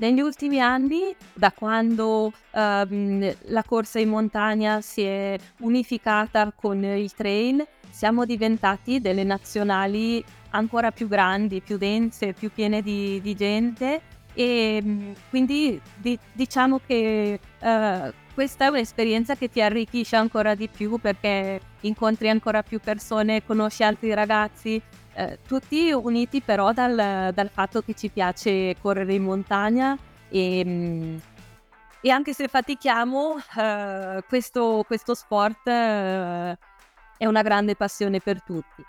Negli ultimi anni, da quando um, la corsa in montagna si è unificata con il trail, siamo diventati delle nazionali ancora più grandi, più dense, più piene di, di gente. E mm, quindi di, diciamo che uh, questa è un'esperienza che ti arricchisce ancora di più perché incontri ancora più persone, conosci altri ragazzi, eh, tutti uniti però dal, dal, fatto che ci piace correre in montagna e, mm, e anche se fatichiamo, eh, questo, questo, sport eh, è una grande passione per tutti.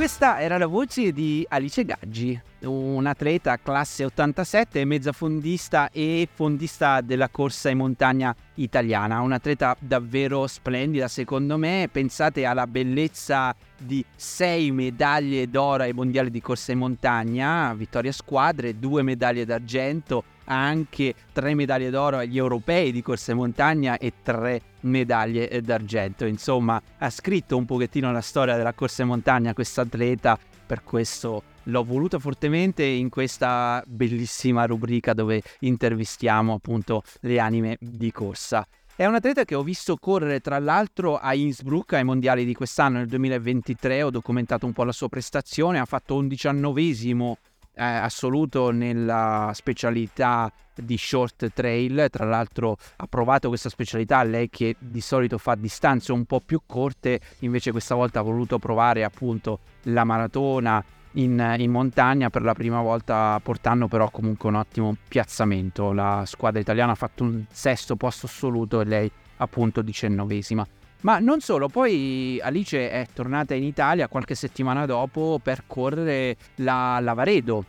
Questa era la voce di Alice Gaggi, un'atleta classe 87, mezza fondista e fondista della corsa in montagna italiana. Un'atleta davvero splendida secondo me, pensate alla bellezza di sei medaglie d'oro ai mondiali di corsa in montagna, vittoria squadre, due medaglie d'argento, anche tre medaglie d'oro agli europei di corsa in montagna e tre medaglie d'argento. Insomma, ha scritto un pochettino la storia della corsa in montagna questa atleta, per questo l'ho voluto fortemente in questa bellissima rubrica dove intervistiamo appunto le anime di corsa. È un atleta che ho visto correre tra l'altro a Innsbruck ai mondiali di quest'anno, nel 2023, ho documentato un po' la sua prestazione, ha fatto un diciannovesimo eh, assoluto nella specialità di short trail, tra l'altro ha provato questa specialità lei che di solito fa distanze un po' più corte, invece questa volta ha voluto provare appunto la maratona in, in, montagna per la prima volta portando però comunque un ottimo piazzamento. La squadra italiana ha fatto un sesto posto assoluto e lei appunto diciannovesima. Ma non solo, poi Alice è tornata in Italia qualche settimana dopo per correre la Lavaredo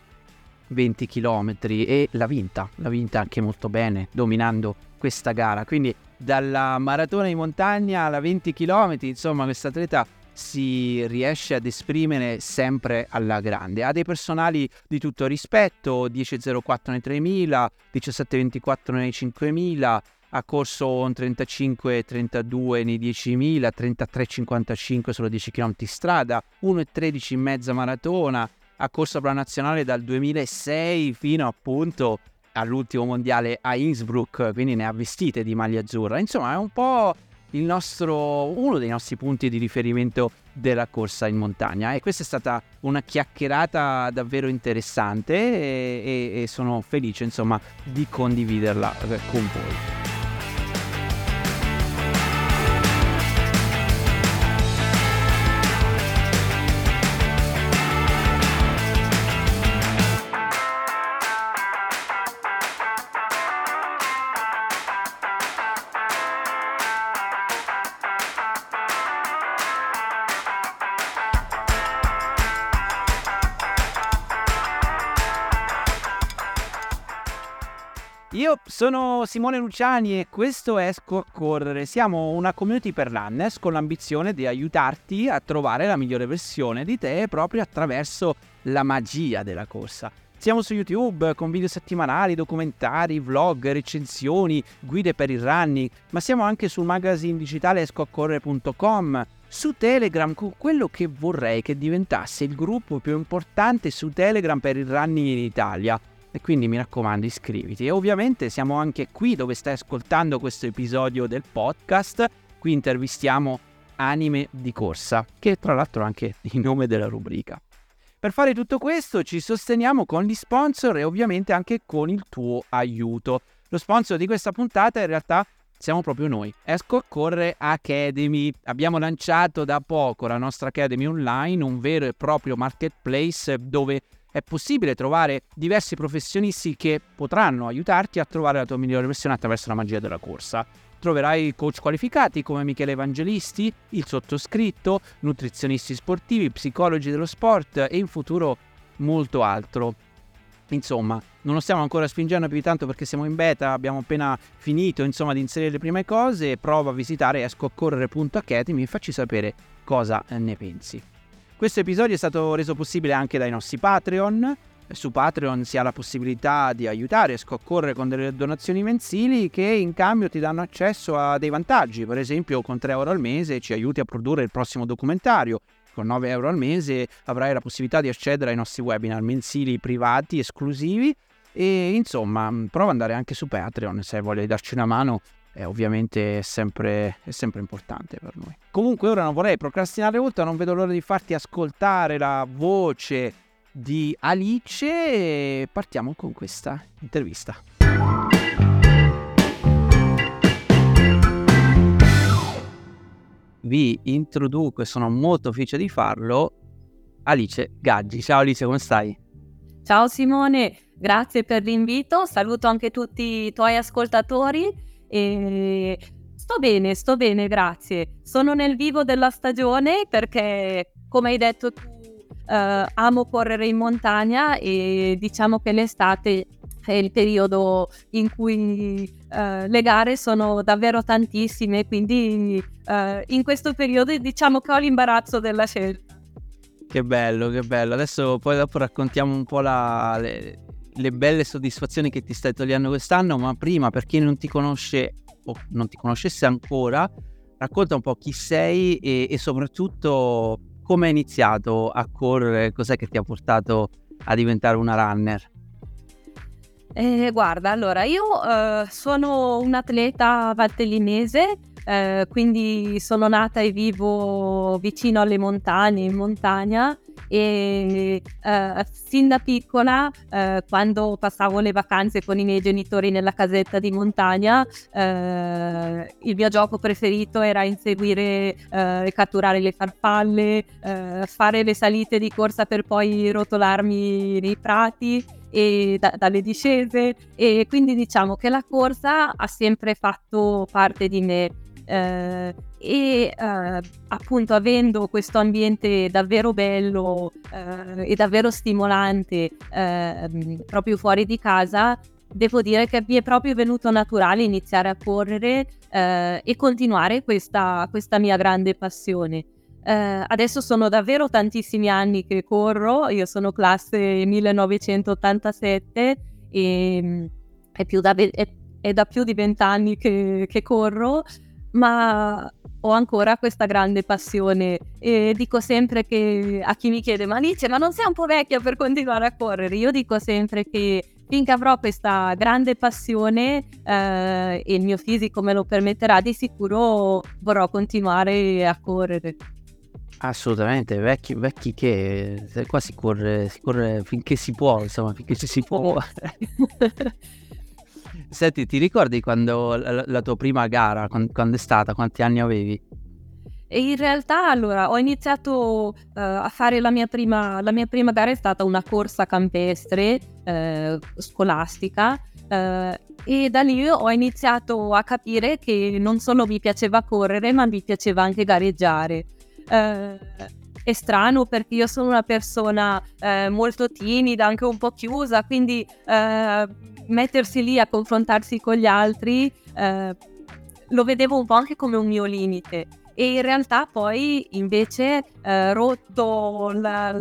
20 km e l'ha vinta, l'ha vinta anche molto bene, dominando questa gara. Quindi dalla maratona in montagna alla 20 km, insomma, questa atleta si riesce ad esprimere sempre alla grande. Ha dei personali di tutto rispetto, 10.04 nei 3.000, 17.24 nei 5.000, ha corso un 35-32 nei 10.000, 33-55 sulla 10 km strada, 1.13 in mezza maratona, ha corso per la nazionale dal 2006 fino appunto all'ultimo mondiale a Innsbruck, quindi ne ha vestite di maglia azzurra. Insomma, è un po' nostro, uno dei nostri punti di riferimento della corsa in montagna e questa è stata una chiacchierata davvero interessante e, e, e sono felice insomma di condividerla eh, con voi. Io sono Simone Luciani e questo è Esco a Correre. Siamo una community per runners con l'ambizione di aiutarti a trovare la migliore versione di te proprio attraverso la magia della corsa. Siamo su YouTube con video settimanali, documentari, vlog, recensioni, guide per il running, ma siamo anche sul magazine digitale escoaccorrere.com, su Telegram con quello che vorrei che diventasse il gruppo più importante su Telegram per il running in Italia e quindi mi raccomando iscriviti. E ovviamente siamo anche qui dove stai ascoltando questo episodio del podcast. Qui intervistiamo Anime di Corsa, che tra l'altro è anche il nome della rubrica. Per fare tutto questo ci sosteniamo con gli sponsor e ovviamente anche con il tuo aiuto. Lo sponsor di questa puntata in realtà siamo proprio noi. Esco a correre Academy. Abbiamo lanciato da poco la nostra Academy online, un vero e proprio marketplace dove è possibile trovare diversi professionisti che potranno aiutarti a trovare la tua migliore versione attraverso la magia della corsa. Troverai coach qualificati come Michele Evangelisti, il sottoscritto, nutrizionisti sportivi, psicologi dello sport e in futuro molto altro. Insomma, non lo stiamo ancora spingendo più di tanto perché siamo in beta, abbiamo appena finito insomma, di inserire le prime cose. Prova a visitare escoaccorrere.academy e facci sapere cosa ne pensi. Questo episodio è stato reso possibile anche dai nostri Patreon. su Patreon si ha la possibilità di aiutare a correre con delle donazioni mensili che in cambio ti danno accesso a dei vantaggi, per esempio con 3 euro al mese ci aiuti a produrre il prossimo documentario, con 9 euro al mese avrai la possibilità di accedere ai nostri webinar mensili privati, esclusivi. E insomma prova ad andare anche su Patreon se vuoi darci una mano è ovviamente sempre, è sempre importante per noi. Comunque ora non vorrei procrastinare oltre, non vedo l'ora di farti ascoltare la voce di Alice e partiamo con questa intervista. Vi introduco e sono molto felice di farlo Alice Gaggi. Ciao Alice, come stai? Ciao Simone, grazie per l'invito, saluto anche tutti i tuoi ascoltatori e sto bene, sto bene, grazie. Sono nel vivo della stagione perché, come hai detto tu, eh, amo correre in montagna e diciamo che l'estate è il periodo in cui eh, le gare sono davvero tantissime, quindi eh, in questo periodo diciamo che ho l'imbarazzo della scelta. Che bello, che bello. Adesso poi dopo raccontiamo un po' la, le, le belle soddisfazioni che ti stai togliendo quest'anno, ma prima per chi non ti conosce o non ti conoscesse ancora, racconta un po' chi sei e, e soprattutto come hai iniziato a correre, cos'è che ti ha portato a diventare una runner. Eh, guarda, allora io eh, sono un atleta valtellinese, eh, quindi sono nata e vivo vicino alle montagne, in montagna e uh, sin da piccola uh, quando passavo le vacanze con i miei genitori nella casetta di montagna uh, il mio gioco preferito era inseguire e catturare le farfalle fare le salite di corsa per poi rotolarmi nei prati e da, dalle discese. E quindi diciamo che la corsa ha sempre fatto parte di me eh, e eh, appunto avendo questo ambiente davvero bello eh, e davvero stimolante ehm, proprio fuori di casa, devo dire che mi è proprio venuto naturale iniziare a correre eh, e continuare questa, questa, mia grande passione. Eh, adesso sono davvero tantissimi anni che corro, io sono classe 1987 e mm, è, da, è, è da più di vent'anni che, che corro ma ho ancora questa grande passione e dico sempre che a chi mi chiede ma Alice ma non sei un po' vecchia per continuare a correre? Io dico sempre che finché avrò questa grande passione eh, e il mio fisico me lo permetterà di sicuro vorrò continuare a correre. Assolutamente, vecchi, vecchi che qua si corre, si corre finché si può, insomma, finché ci si può. Senti, ti ricordi quando la, la tua prima gara, quando, quando, è stata, quanti anni avevi? E in realtà allora ho iniziato uh, a fare la mia, prima, la mia prima gara è stata una corsa campestre uh, scolastica uh, e da lì ho iniziato a capire che non solo mi piaceva correre ma mi piaceva anche gareggiare. È strano perché io sono una persona molto timida, anche un po' chiusa, quindi mettersi lì a confrontarsi con gli altri eh, lo vedevo un po' anche come un mio limite. E in realtà poi invece eh, rotto la,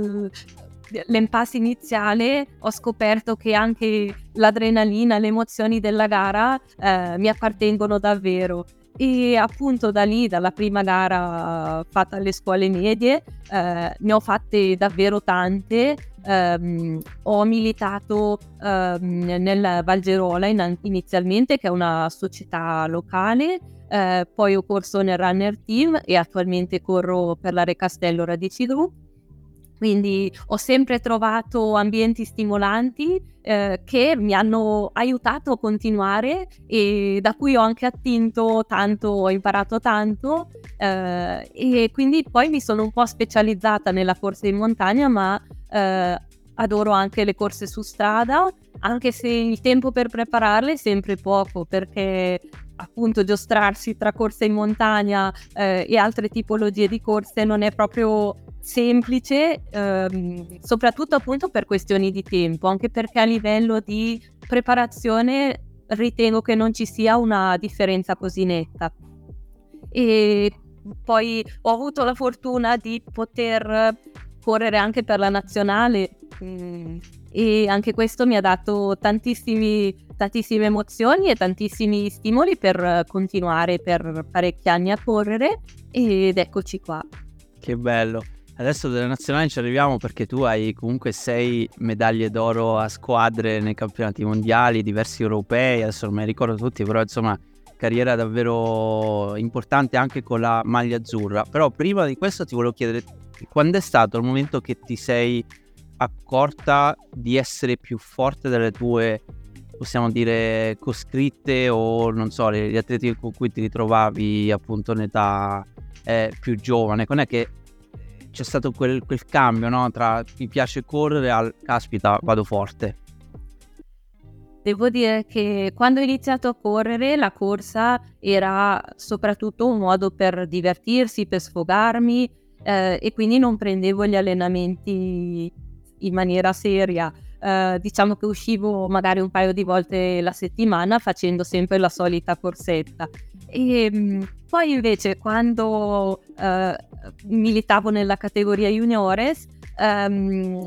l'impasse iniziale ho scoperto che anche l'adrenalina, le emozioni della gara eh, mi appartengono davvero e appunto da lì, dalla prima gara fatta alle scuole medie, eh, ne ho fatte davvero tante. Um, ho militato um, nel Valgerola in, inizialmente, che è una società locale, uh, poi ho corso nel Runner Team e attualmente corro per la Re Castello Radici Group quindi ho sempre trovato ambienti stimolanti eh, che mi hanno aiutato a continuare e da cui ho anche attinto tanto, ho imparato tanto eh, e quindi poi mi sono un po' specializzata nella corsa in montagna ma eh, adoro anche le corse su strada anche se il tempo per prepararle è sempre poco perché appunto giostrarsi tra corse in montagna eh, e altre tipologie di corse non è proprio semplice, ehm, soprattutto appunto per questioni di tempo, anche perché a livello di preparazione ritengo che non ci sia una differenza così netta. E poi ho avuto la fortuna di poter correre anche per la nazionale mm, e anche questo mi ha dato tantissime emozioni e tantissimi stimoli per continuare per parecchi anni a correre ed eccoci qua. Che bello. Adesso delle nazionali ci arriviamo perché tu hai comunque sei medaglie d'oro a squadre nei campionati mondiali, diversi europei, adesso non me li ricordo tutti, però insomma carriera davvero importante anche con la maglia azzurra. Però prima di questo ti volevo chiedere quando è stato il momento che ti sei accorta di essere più forte delle tue, possiamo dire, coscritte o non so, gli atleti con cui ti ritrovavi appunto in età eh, più giovane? Quando è che c'è stato quel, quel cambio no? tra mi piace correre al caspita vado forte. Devo dire che quando ho iniziato a correre la corsa era soprattutto un modo per divertirsi, per sfogarmi eh, e quindi non prendevo gli allenamenti in maniera seria. Eh, diciamo che uscivo magari un paio di volte la settimana facendo sempre la solita corsetta. E ehm, poi invece quando eh, militavo nella categoria juniores ehm,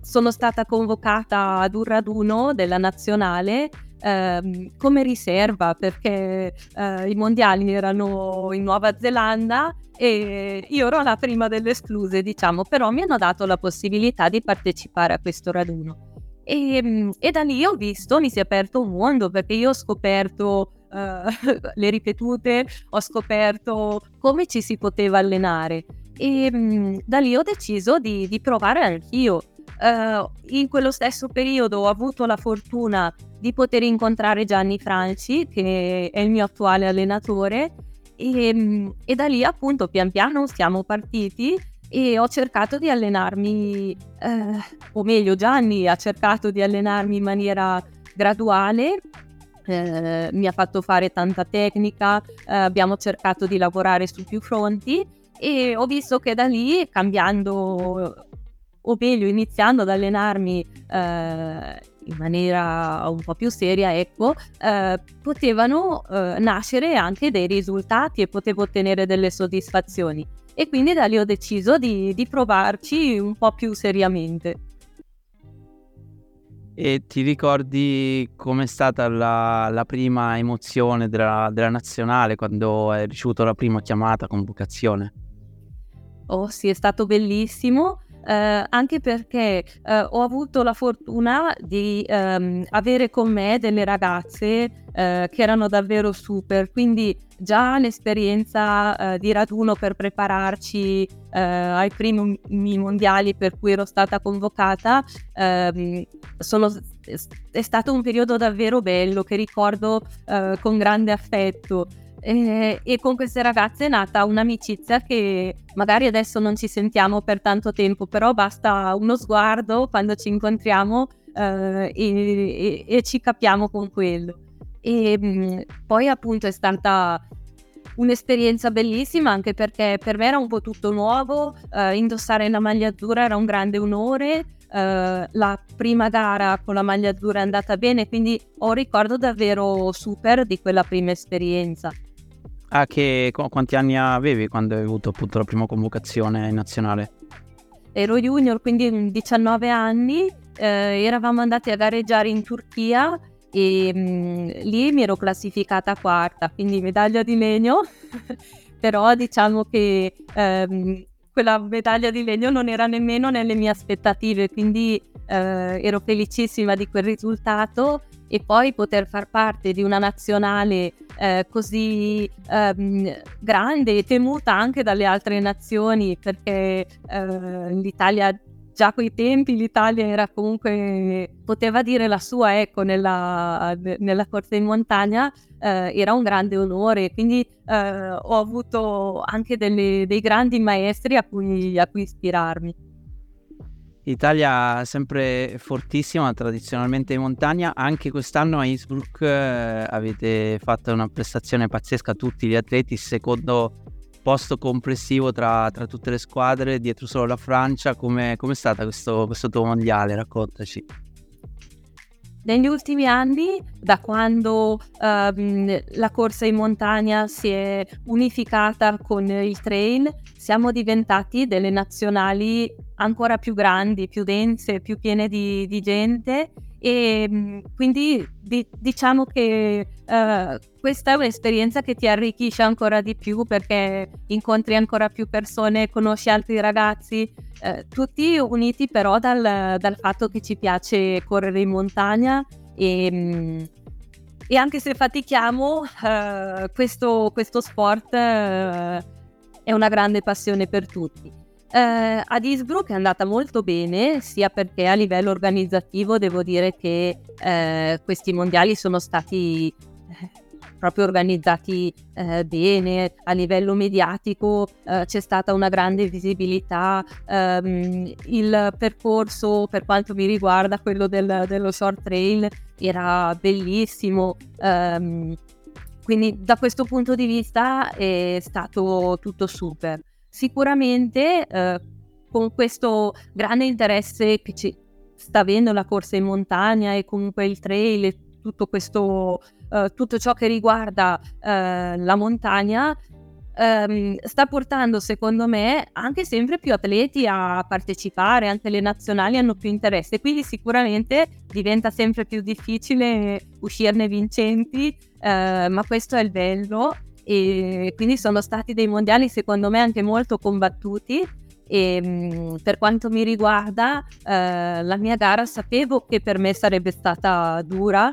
sono stata convocata ad un raduno della nazionale ehm, come riserva perché eh, i mondiali erano in Nuova Zelanda e io ero la prima delle escluse, diciamo, però mi hanno dato la possibilità di partecipare a questo raduno. E, ehm, e da lì ho visto, mi si è aperto un mondo perché io ho scoperto uh, le ripetute, ho scoperto come ci si poteva allenare e um, da lì ho deciso di, di provare anch'io. Uh, in quello stesso periodo ho avuto la fortuna di poter incontrare Gianni Franci, che è il mio attuale allenatore, e, um, e da lì appunto pian piano siamo partiti e ho cercato di allenarmi, eh, o meglio Gianni ha cercato di allenarmi in maniera graduale eh, mi ha fatto fare tanta tecnica, eh, abbiamo cercato di lavorare su più fronti e ho visto che da lì, cambiando, o meglio, iniziando ad allenarmi eh, in maniera un po' più seria, ecco, eh, potevano eh, nascere anche dei risultati e potevo ottenere delle soddisfazioni. E quindi da lì ho deciso di, di provarci un po' più seriamente. E ti ricordi com'è stata la, la prima emozione della, della, nazionale quando hai ricevuto la prima chiamata, convocazione? Oh sì, è stato bellissimo. Eh, anche perché eh, ho avuto la fortuna di ehm, avere con me delle ragazze eh, che erano davvero super, quindi già l'esperienza eh, di raduno per prepararci eh, ai primi mondiali per cui ero stata convocata ehm, sono, è stato un periodo davvero bello che ricordo eh, con grande affetto. E, e, con queste ragazze è nata un'amicizia che magari adesso non ci sentiamo per tanto tempo, però basta uno sguardo quando ci incontriamo eh, e, e, e, ci capiamo con quello. E mm, poi appunto è stata un'esperienza bellissima anche perché per me era un po' tutto nuovo, eh, indossare la maglia azzurra era un grande onore, eh, la prima gara con la maglia azzurra è andata bene, quindi ho un ricordo davvero super di quella prima esperienza. Ah, che, quanti anni avevi quando hai avuto appunto la prima convocazione nazionale? Ero junior, quindi 19 anni, eh, eravamo andati a gareggiare in Turchia e mh, mm, lì mi ero classificata quarta, quindi medaglia di legno, però diciamo che ehm, quella medaglia di legno non era nemmeno nelle mie aspettative, quindi eh, ero felicissima di quel risultato e poi poter far parte di una nazionale eh, così ehm, grande e temuta anche dalle altre nazioni perché eh, l'Italia già a quei tempi l'Italia era comunque, poteva dire la sua, ecco, nella, nella corsa in montagna, eh, era un grande onore, quindi eh, ho avuto anche delle, dei grandi maestri a cui, a cui ispirarmi. Italia sempre fortissima, tradizionalmente in montagna, anche quest'anno a Innsbruck eh, avete fatto una prestazione pazzesca tutti gli atleti, secondo posto complessivo tra, tra, tutte le squadre, dietro solo la Francia. Come è stata questo, questo tuo mondiale? Raccontaci. Negli ultimi anni, da quando ehm, la corsa in montagna si è unificata con il trail, siamo diventati delle nazionali ancora più grandi, più dense, più piene di, di gente e quindi di, diciamo che uh, questa è un'esperienza che ti arricchisce ancora di più perché incontri ancora più persone, conosci altri ragazzi, uh, tutti uniti però dal, dal, fatto che ci piace correre in montagna e, um, e anche se fatichiamo, uh, questo, questo, sport è una grande passione per tutti. Eh, ad Innsbruck è andata molto bene, sia perché a livello organizzativo devo dire che eh, questi mondiali sono stati eh, proprio organizzati eh, bene, a livello mediatico eh, c'è stata una grande visibilità, ehm, il percorso per quanto mi riguarda, quello del, dello short trail, era bellissimo. Ehm, quindi da questo punto di vista è stato tutto super. Sicuramente eh, con questo grande interesse che ci sta avendo la corsa in montagna e comunque il trail e tutto questo, eh, tutto ciò che riguarda eh, la montagna, ehm, sta portando secondo me anche sempre più atleti a partecipare, anche le nazionali hanno più interesse, quindi sicuramente diventa sempre più difficile uscirne vincenti, eh, ma questo è il bello e quindi sono stati dei mondiali secondo me anche molto combattuti. E mm, per quanto mi riguarda eh, la mia gara sapevo che per me sarebbe stata dura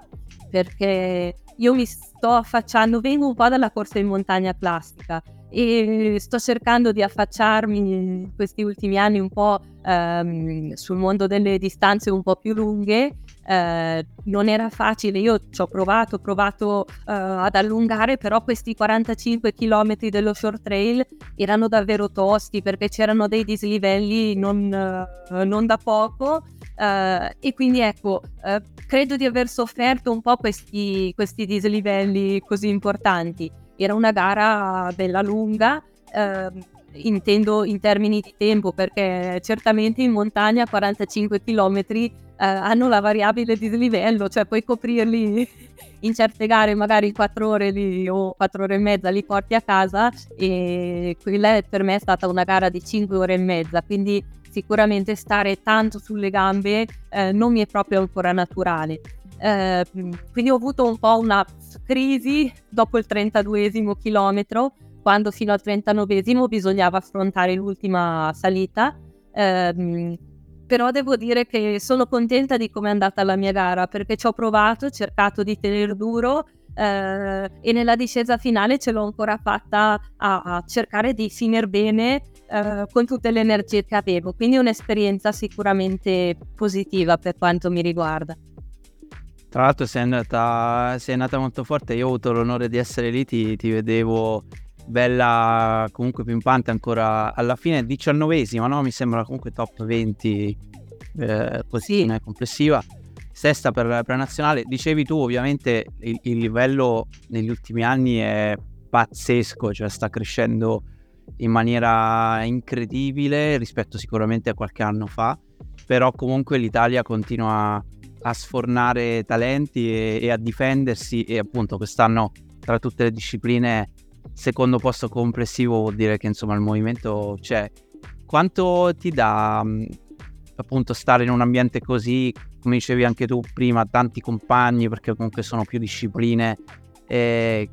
perché io mi sto affacciando, vengo un po' dalla corsa in montagna classica e sto cercando di affacciarmi in questi ultimi anni un po' ehm, sul mondo delle distanze un po' più lunghe eh, non era facile, io ci ho provato, ho provato eh, ad allungare, però questi 45 km dello short trail erano davvero tosti perché c'erano dei dislivelli non, eh, non da poco eh, e quindi ecco, eh, credo di aver sofferto un po' questi, questi dislivelli così importanti. Era una gara bella lunga, ehm, intendo in termini di tempo perché certamente in montagna 45 km eh, hanno la variabile di dislivello, cioè puoi coprirli in certe gare magari 4 ore lì, o 4 ore e mezza li porti a casa e quella per me è stata una gara di 5 ore e mezza, quindi sicuramente stare tanto sulle gambe eh, non mi è proprio ancora naturale. Eh, quindi ho avuto un po' una crisi dopo il 32esimo chilometro quando fino al 39 bisognava affrontare l'ultima salita. Ehm, però devo dire che sono contenta di come è andata la mia gara perché ci ho provato, ho cercato di tenere duro eh, e nella discesa finale ce l'ho ancora fatta a, a cercare di finire bene eh, con tutte le energie che avevo. Quindi un'esperienza sicuramente positiva per quanto mi riguarda. Tra l'altro sei andata, sei andata molto forte, io ho avuto l'onore di essere lì, ti, ti vedevo bella comunque pimpante ancora alla fine, diciannovesima, no? Mi sembra comunque top 20 eh, posizione sì. complessiva, sesta per, per nazionale. Dicevi tu ovviamente il, il, livello negli ultimi anni è pazzesco, cioè sta crescendo in maniera incredibile rispetto sicuramente a qualche anno fa, però comunque l'Italia continua a sfornare talenti e, e a difendersi e appunto quest'anno tra tutte le discipline secondo posto complessivo vuol dire che insomma il movimento c'è. Quanto ti dà appunto stare in un ambiente così, come dicevi anche tu prima, tanti compagni perché comunque sono più discipline, e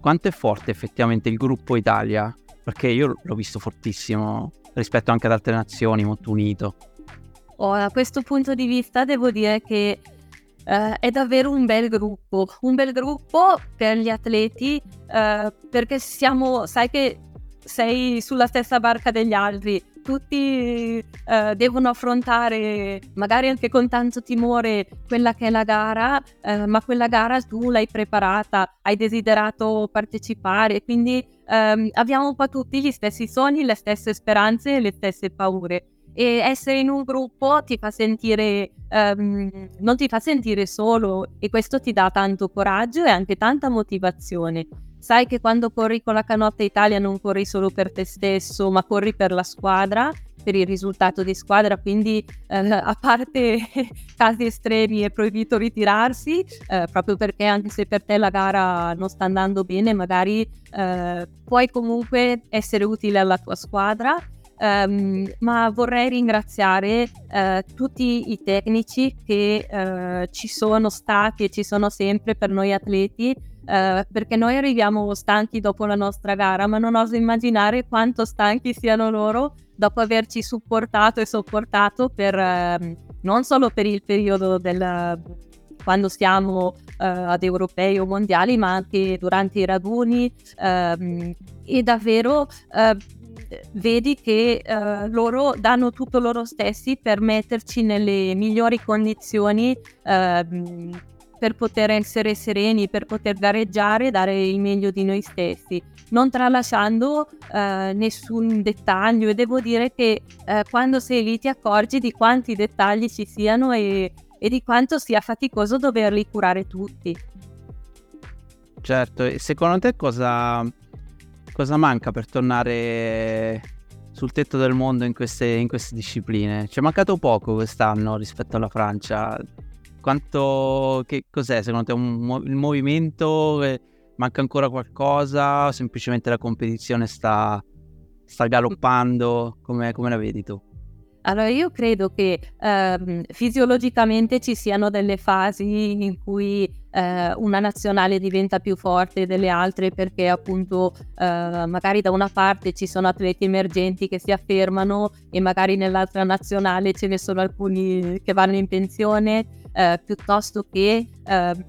quanto è forte effettivamente il gruppo Italia? Perché io l'ho visto fortissimo rispetto anche ad altre nazioni, molto unito. Oh, da questo punto di vista devo dire che Uh, è davvero un bel gruppo, un bel gruppo per gli atleti uh, perché siamo, sai che sei sulla stessa barca degli altri, tutti uh, devono affrontare magari anche con tanto timore quella che è la gara, ma quella gara tu l'hai preparata, hai desiderato partecipare, quindi um, abbiamo un po' tutti gli stessi sogni, le stesse speranze e le stesse paure e essere in un gruppo ti fa sentire, um, non ti fa sentire solo e questo ti dà tanto coraggio e anche tanta motivazione. Sai che quando corri con la canotta Italia non corri solo per te stesso, ma corri per la squadra per il risultato di squadra, quindi eh, a parte casi estremi è proibito ritirarsi, eh, proprio perché anche se per te la gara non sta andando bene, magari eh, puoi comunque essere utile alla tua squadra. Um, ma vorrei ringraziare uh, tutti i tecnici che uh, ci sono stati e ci sono sempre per noi atleti Uh, perché noi arriviamo stanchi dopo la nostra gara, ma non oso immaginare quanto stanchi siano loro dopo averci supportato e sopportato per, uh, non solo per il periodo del, quando siamo uh, ad europei o mondiali, ma anche durante i raduni ehm, e davvero vedi che uh, loro danno tutto loro stessi per metterci nelle migliori condizioni uh, per poter essere sereni, per poter gareggiare dare il meglio di noi stessi, non tralasciando eh, nessun dettaglio e devo dire che eh, quando sei lì ti accorgi di quanti dettagli ci siano e, e di quanto sia faticoso doverli curare tutti. Certo, e secondo te cosa, cosa manca per tornare sul tetto del mondo in queste, in queste discipline? Ci è mancato poco quest'anno rispetto alla Francia quanto, che cos'è secondo te un, il movimento? Eh, manca ancora qualcosa? O semplicemente la competizione sta, sta galoppando? Come, come la vedi tu? Allora io credo che ehm, fisiologicamente ci siano delle fasi in cui eh, una nazionale diventa più forte delle altre perché appunto eh, magari da una parte ci sono atleti emergenti che si affermano e magari nell'altra nazionale ce ne sono alcuni che vanno in pensione eh, piuttosto che eh,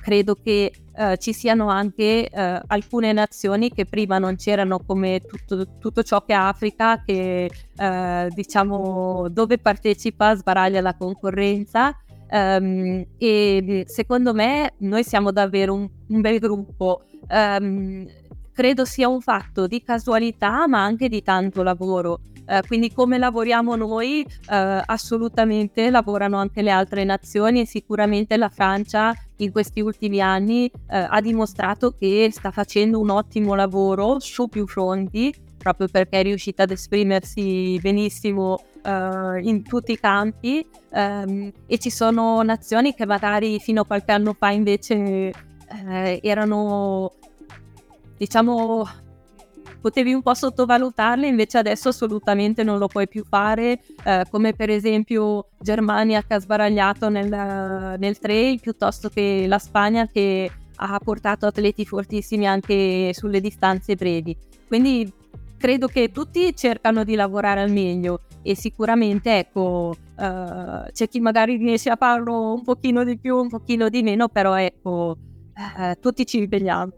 credo che eh, ci siano anche eh, alcune nazioni che prima non c'erano come tutto, tutto ciò che è Africa, che eh, diciamo dove partecipa sbaraglia la concorrenza. Um, e secondo me noi siamo davvero un, un bel gruppo. Um, credo sia un fatto di casualità ma anche di tanto lavoro. Uh, quindi come lavoriamo noi, uh, assolutamente lavorano anche le altre nazioni e sicuramente la Francia in questi ultimi anni uh, ha dimostrato che sta facendo un ottimo lavoro su più fronti, proprio perché è riuscita ad esprimersi benissimo in tutti i campi. Um, e ci sono nazioni che magari fino a qualche anno fa invece erano diciamo potevi un po' sottovalutarle, invece adesso assolutamente non lo puoi più fare, eh, come per esempio Germania che ha sbaragliato nel, nel trail, piuttosto che la Spagna che ha portato atleti fortissimi anche sulle distanze brevi. Quindi credo che tutti cercano di lavorare al meglio e sicuramente ecco uh, c'è chi magari riesce a farlo un pochino di più, un pochino di meno, però ecco uh, tutti ci impegniamo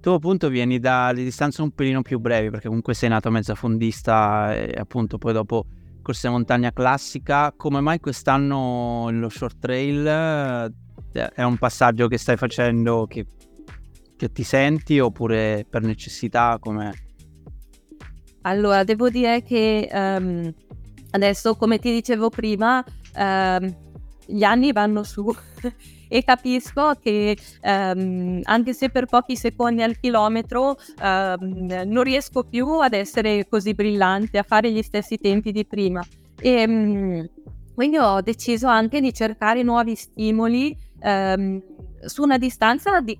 tu appunto vieni dalle distanze un pelino più brevi perché comunque sei nato mezza fondista e appunto poi dopo corsa montagna classica, come mai quest'anno lo short trail eh, è un passaggio che stai facendo che, che ti senti oppure per necessità come... Allora, devo dire che um, adesso, come ti dicevo prima, um, gli anni vanno su e capisco che ehm, anche se per pochi secondi al chilometro ehm, non riesco più ad essere così brillante, a fare gli stessi tempi di prima. E, ehm, quindi ho deciso anche di cercare nuovi stimoli ehm, su una distanza di,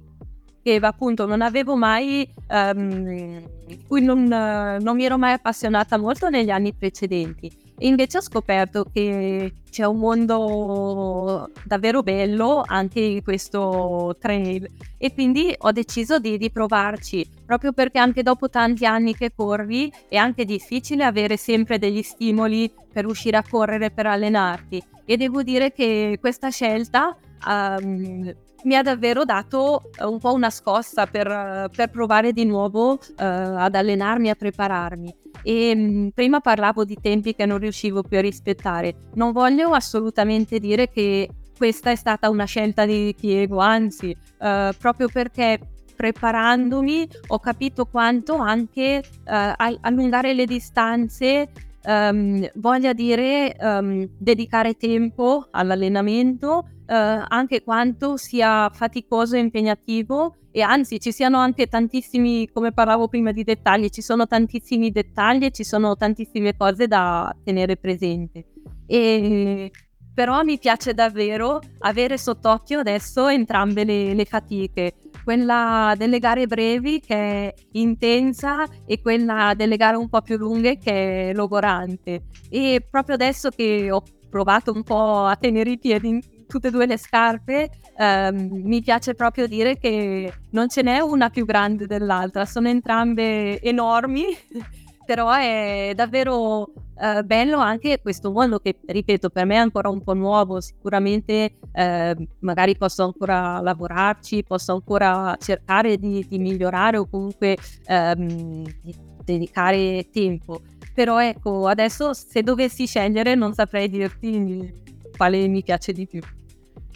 che appunto non avevo mai, um, cui non, non mi ero mai appassionata molto negli anni precedenti. Invece ho scoperto che c'è un mondo davvero bello anche in questo trail e quindi ho deciso di, di provarci, proprio perché anche dopo tanti anni che corri è anche difficile avere sempre degli stimoli per uscire a correre, per allenarti. E devo dire che questa scelta um, mi ha davvero dato uh, un po' una scossa per, uh, per provare di nuovo uh, ad allenarmi, a prepararmi. E mh, mm, prima parlavo di tempi che non riuscivo più a rispettare. Non voglio assolutamente dire che questa è stata una scelta di ripiego, anzi, proprio perché preparandomi ho capito quanto anche allungare le distanze um, voglia dire um, dedicare tempo all'allenamento eh, anche quanto sia faticoso e impegnativo e anzi ci siano anche tantissimi, come parlavo prima di dettagli, ci sono tantissimi dettagli e ci sono tantissime cose da tenere presente. E però mi piace davvero avere sott'occhio adesso entrambe le, le fatiche, quella delle gare brevi che è intensa e quella delle gare un po' più lunghe che è logorante. E proprio adesso che ho provato un po' a tenere i piedi tutte e due le scarpe, ehm, mi piace proprio dire che non ce n'è una più grande dell'altra, sono entrambe enormi però è davvero eh, bello anche questo mondo che, ripeto, per me è ancora un po' nuovo, sicuramente eh, magari posso ancora lavorarci, posso ancora cercare di, di migliorare o comunque ehm, di dedicare tempo. Però ecco, adesso se dovessi scegliere non saprei dirti quale mi piace di più.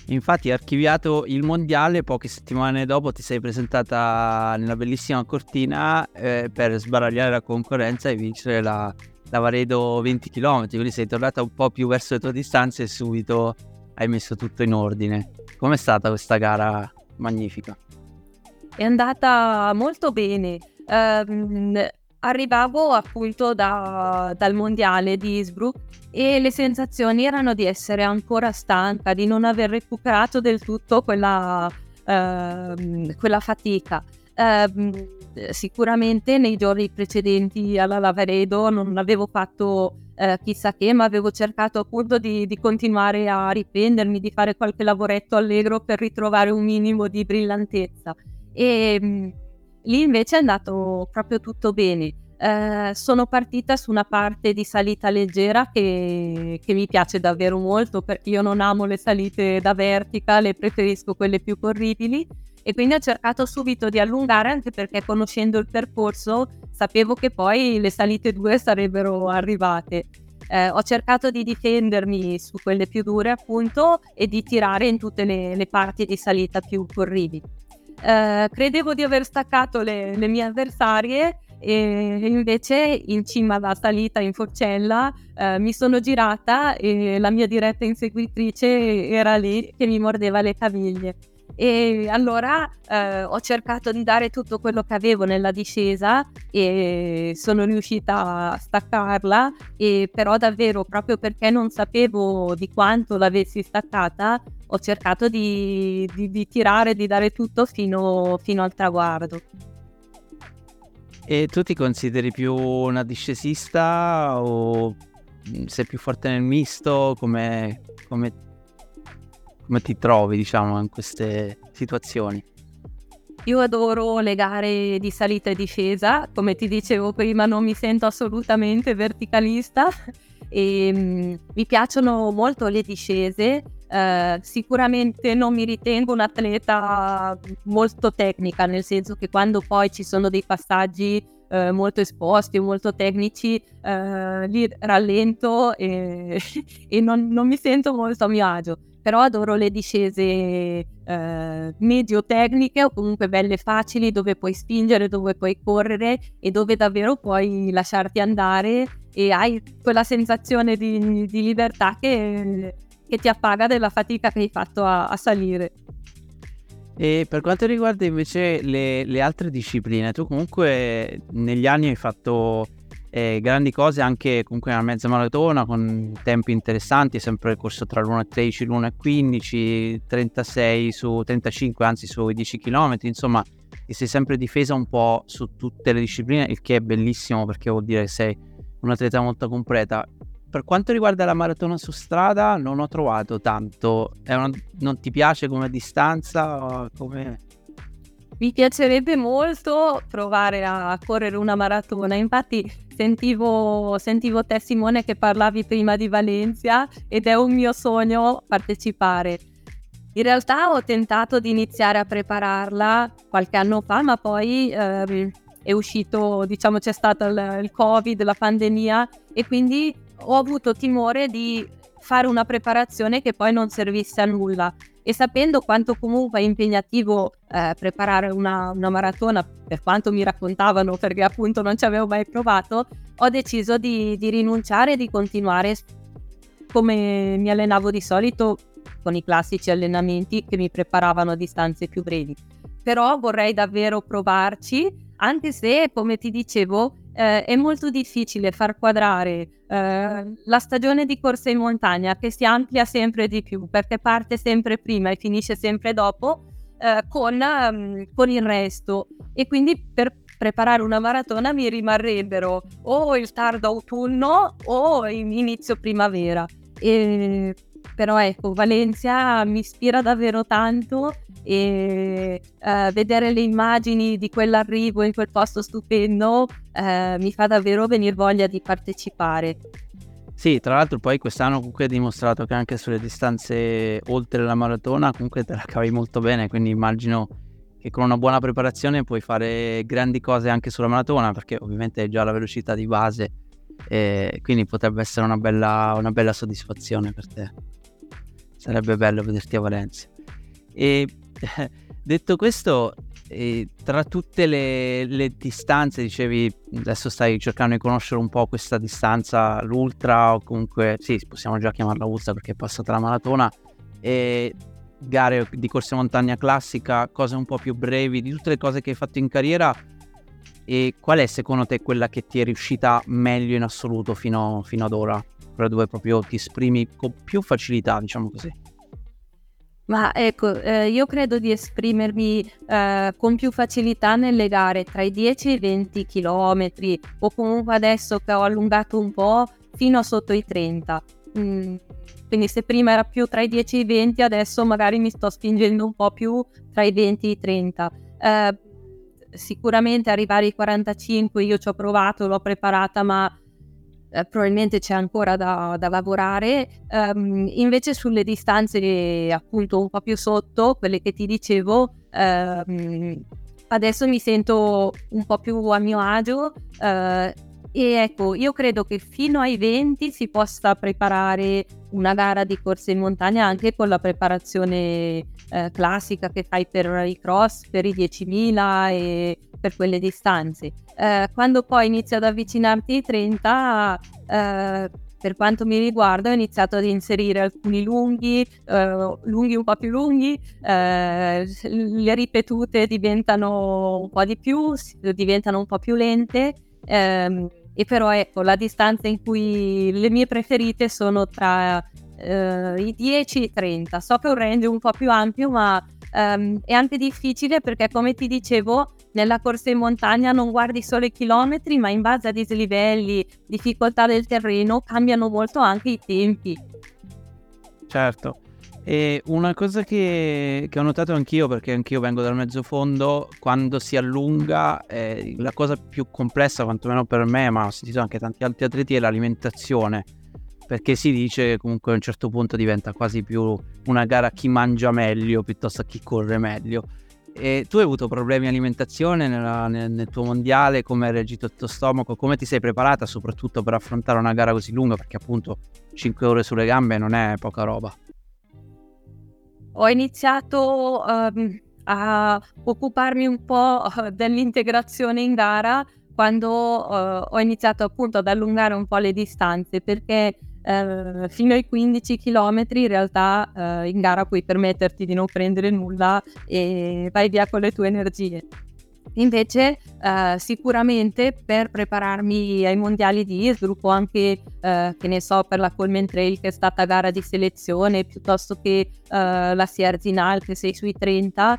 Infatti, archiviato il mondiale, poche settimane dopo ti sei presentata nella bellissima cortina eh, per sbaragliare la concorrenza e vincere la, la Varedo 20 km. Quindi sei tornata un po' più verso le tue distanze e subito hai messo tutto in ordine. Com'è stata questa gara magnifica? È andata molto bene. Um, arrivavo appunto da, dal mondiale di Innsbruck e le sensazioni erano di essere ancora stanca, di non aver recuperato del tutto quella, uh, quella fatica. Uh, sicuramente nei giorni precedenti alla Lavaredo non avevo fatto uh, chissà che, ma avevo cercato appunto di, di, continuare a riprendermi, di fare qualche lavoretto allegro per ritrovare un minimo di brillantezza. E, um, Lì invece è andato proprio tutto bene. Eh, sono partita su una parte di salita leggera che, che, mi piace davvero molto perché io non amo le salite da vertical, preferisco quelle più corribili e quindi ho cercato subito di allungare anche perché conoscendo il percorso sapevo che poi le salite due sarebbero arrivate. Eh, ho cercato di difendermi su quelle più dure appunto e di tirare in tutte le, le parti di salita più corribili. Eh, credevo di aver staccato le, le, mie avversarie e invece in cima alla salita in forcella eh, mi sono girata e la mia diretta inseguitrice era lì che mi mordeva le caviglie. E allora eh, ho cercato di dare tutto quello che avevo nella discesa e sono riuscita a staccarla, e però davvero proprio perché non sapevo di quanto l'avessi staccata, ho cercato di, di, di tirare, di dare tutto fino, fino al traguardo. E tu ti consideri più una discesista o sei più forte nel misto? Come, come come ti trovi, diciamo, in queste situazioni? Io adoro le gare di salita e discesa, come ti dicevo prima non mi sento assolutamente verticalista. E um, mi piacciono molto le discese, uh, sicuramente non mi ritengo un'atleta molto tecnica, nel senso che quando poi ci sono dei passaggi uh, molto esposti o molto tecnici, uh, li rallento e, e non, non mi sento molto a mio agio però adoro le discese eh, medio tecniche o comunque belle facili dove puoi spingere, dove puoi correre e dove davvero puoi lasciarti andare e hai quella sensazione di, di libertà che, che, ti appaga della fatica che hai fatto a, a salire. E per quanto riguarda invece le, le, altre discipline, tu comunque negli anni hai fatto eh, grandi cose anche comunque una mezza maratona con tempi interessanti, sempre il corso tra l'1.13 e l'1.15, 36 su 35 anzi sui 10 km, insomma ti sei sempre difesa un po' su tutte le discipline, il che è bellissimo perché vuol dire che sei un atleta molto completa. Per quanto riguarda la maratona su strada non ho trovato tanto, una, non ti piace come distanza? Come... Mi piacerebbe molto provare a correre una maratona, infatti sentivo, sentivo te Simone che parlavi prima di Valencia ed è un mio sogno partecipare. In realtà ho tentato di iniziare a prepararla qualche anno fa, ma poi ehm, è uscito, diciamo, c'è stato il, il Covid, la pandemia e quindi ho avuto timore di fare una preparazione che poi non servisse a nulla e sapendo quanto comunque è impegnativo eh, preparare una, una, maratona, per quanto mi raccontavano perché appunto non ci avevo mai provato, ho deciso di, di rinunciare e di continuare come mi allenavo di solito con i classici allenamenti che mi preparavano a distanze più brevi. Però vorrei davvero provarci, anche se, come ti dicevo, eh, è molto difficile far quadrare eh, la stagione di corsa in montagna che si amplia sempre di più perché parte sempre prima e finisce sempre dopo eh, con, um, con il resto e quindi per preparare una maratona mi rimarrebbero o il tardo autunno o inizio primavera. E, però ecco, Valencia mi ispira davvero tanto e uh, vedere le immagini di quell'arrivo in quel posto stupendo uh, mi fa davvero venire voglia di partecipare. Sì, tra l'altro poi quest'anno comunque hai dimostrato che anche sulle distanze oltre la maratona comunque te la cavi molto bene, quindi immagino che con una buona preparazione puoi fare grandi cose anche sulla maratona perché ovviamente hai già la velocità di base e quindi potrebbe essere una bella, una bella soddisfazione per te. Sarebbe bello vederti a Valencia. E detto questo, eh, tra tutte le, le, distanze, dicevi, adesso stai cercando di conoscere un po' questa distanza, l'ultra o comunque, sì, possiamo già chiamarla ultra perché è passata la maratona. E gare di corsa montagna classica, cose un po' più brevi, di tutte le cose che hai fatto in carriera, e qual è secondo te quella che ti è riuscita meglio in assoluto fino, fino ad ora? Quella dove proprio ti esprimi con più facilità, diciamo così. Ma ecco, eh, io credo di esprimermi eh, con più facilità nelle gare tra i 10 e i 20 km o comunque adesso che ho allungato un po' fino a sotto i 30. Mm, quindi se prima era più tra i 10 e i 20, adesso magari mi sto spingendo un po' più tra i 20 e i 30. Eh, sicuramente arrivare ai 45 io ci ho provato, l'ho preparata, ma eh, probabilmente c'è ancora da, da lavorare. Um, invece sulle distanze appunto un po' più sotto, quelle che ti dicevo, um, adesso mi sento un po' più a mio agio. Uh, e ecco, io credo che fino ai 20 si possa preparare una gara di corsa in montagna anche con la preparazione eh, classica che fai per i cross, per i 10.000 e per quelle distanze. Eh, quando poi inizi ad avvicinarti ai 30, eh, per quanto mi riguarda, ho iniziato ad inserire alcuni lunghi, eh, lunghi un po' più lunghi, eh, le ripetute diventano un po' di più, diventano un po' più lente. Ehm, e però ecco la distanza in cui le mie preferite sono tra eh, i 10 e i 30. So che è un range un po' più ampio, ma ehm, è anche difficile perché come ti dicevo nella corsa in montagna non guardi solo i chilometri, ma in base a dislivelli, difficoltà del terreno cambiano molto anche i tempi. Certo. E una cosa che, che, ho notato anch'io, perché anch'io vengo dal mezzo fondo, quando si allunga, eh, la cosa più complessa, quantomeno per me, ma ho sentito anche tanti altri atleti, è l'alimentazione. Perché si dice che comunque a un certo punto diventa quasi più una gara a chi mangia meglio piuttosto a chi corre meglio. E tu hai avuto problemi di alimentazione nella, nel, nel, tuo mondiale? Come hai reagito il tuo stomaco? Come ti sei preparata soprattutto per affrontare una gara così lunga? Perché appunto 5 ore sulle gambe non è poca roba ho iniziato um, a occuparmi un po' eh, dell'integrazione in gara quando uh, ho iniziato appunto ad allungare un po' le distanze perché uh, fino ai 15 km in realtà uh, in gara puoi permetterti di non prendere nulla e vai via con le tue energie. Invece eh, sicuramente per prepararmi ai mondiali di Innsbruck o anche eh, che ne so per la Colmen Trail che è stata gara di selezione piuttosto che eh, la Sierzinal che sei sui 30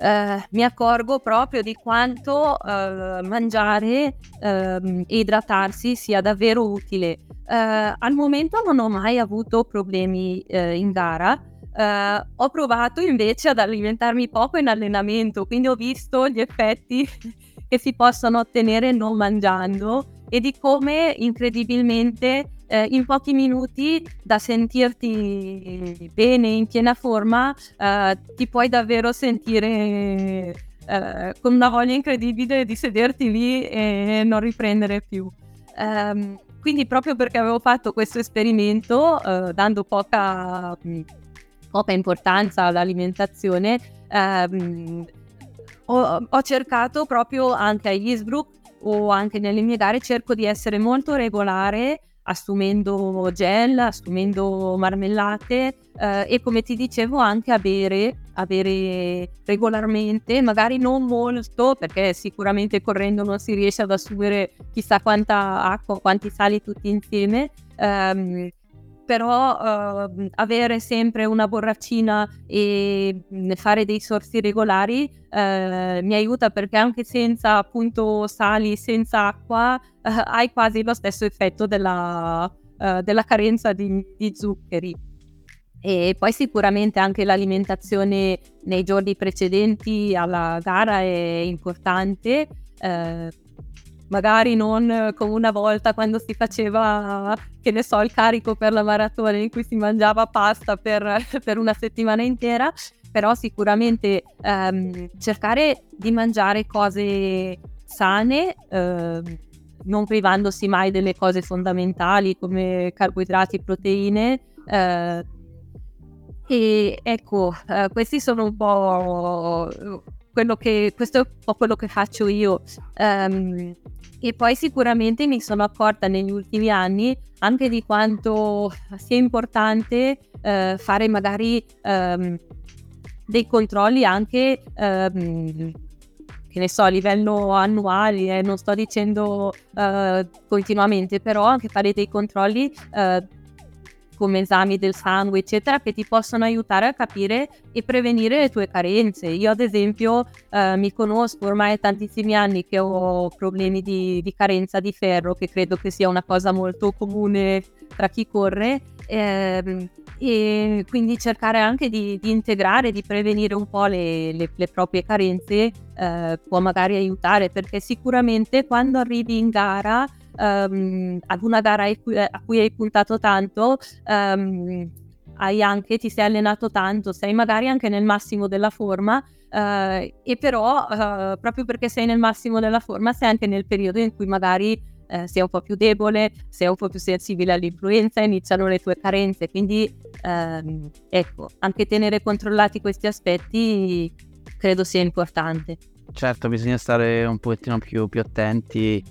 Uh, mi accorgo proprio di quanto uh, mangiare uh, e idratarsi sia davvero utile. Eh, al momento non ho mai avuto problemi in gara, Uh, ho provato invece ad alimentarmi poco in allenamento, quindi ho visto gli effetti che si possono ottenere non mangiando e di come incredibilmente eh, in pochi minuti da sentirti bene, in piena forma, eh, ti puoi davvero sentire eh, con una voglia incredibile di sederti lì e non riprendere più. Um, quindi proprio perché avevo fatto questo esperimento, eh, dando poca poca importanza all'alimentazione, ehm, ho, ho, cercato proprio anche a Innsbruck o anche nelle mie gare, cerco di essere molto regolare assumendo gel, assumendo marmellate eh, e come ti dicevo anche a bere, a bere regolarmente, magari non molto perché sicuramente correndo non si riesce ad assumere chissà quanta acqua, quanti sali tutti insieme. Ehm, però uh, avere sempre una borraccina e mm, fare dei sorsi regolari uh, mi aiuta perché anche senza appunto sali, senza acqua, uh, hai quasi lo stesso effetto della, della carenza di, di zuccheri. E poi sicuramente anche l'alimentazione nei giorni precedenti alla gara è importante. Eh, magari non come una volta quando si faceva, che ne so, il carico per la maratona in cui si mangiava pasta per, per una settimana intera, però sicuramente ehm, cercare di mangiare cose sane, eh, non privandosi mai delle cose fondamentali come carboidrati e proteine. Eh, e ecco, eh, questi sono un po' che, questo è un po' quello che faccio io. Um, e poi sicuramente mi sono accorta negli ultimi anni anche di quanto sia importante uh, fare magari um, dei controlli anche um, che ne so, a livello annuale, eh, non sto dicendo uh, continuamente, però anche fare dei controlli uh, come esami del sangue, eccetera, che ti possono aiutare a capire e prevenire le tue carenze. Io, ad esempio, eh, mi conosco ormai tantissimi anni che ho problemi di, di, carenza di ferro, che credo che sia una cosa molto comune tra chi corre. Ehm, e quindi cercare anche di, di, integrare, di prevenire un po' le, le, le proprie carenze eh, può magari aiutare perché sicuramente quando arrivi in gara um, ad una gara a cui, hai puntato tanto, um, anche, ti sei allenato tanto, sei magari anche nel massimo della forma, uh, e però uh, proprio perché sei nel massimo della forma sei anche nel periodo in cui magari uh, sei un po' più debole, sei un po' più sensibile all'influenza, iniziano le tue carenze, quindi ehm, ecco, anche tenere controllati questi aspetti credo sia importante. Certo, bisogna stare un pochettino più, più attenti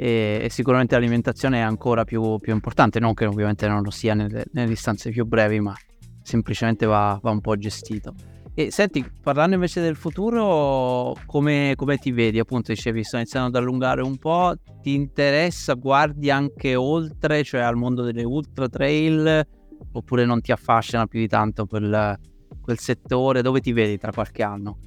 e, e sicuramente l'alimentazione è ancora più, più, importante, non che ovviamente non lo sia nelle, nelle distanze più brevi, ma semplicemente va, va, un po' gestito. E senti, parlando invece del futuro, come, come ti vedi? Appunto, dicevi, sto iniziando ad allungare un po', ti interessa, guardi anche oltre, cioè al mondo delle ultra trail, oppure non ti affascina più di tanto quel, quel settore? Dove ti vedi tra qualche anno?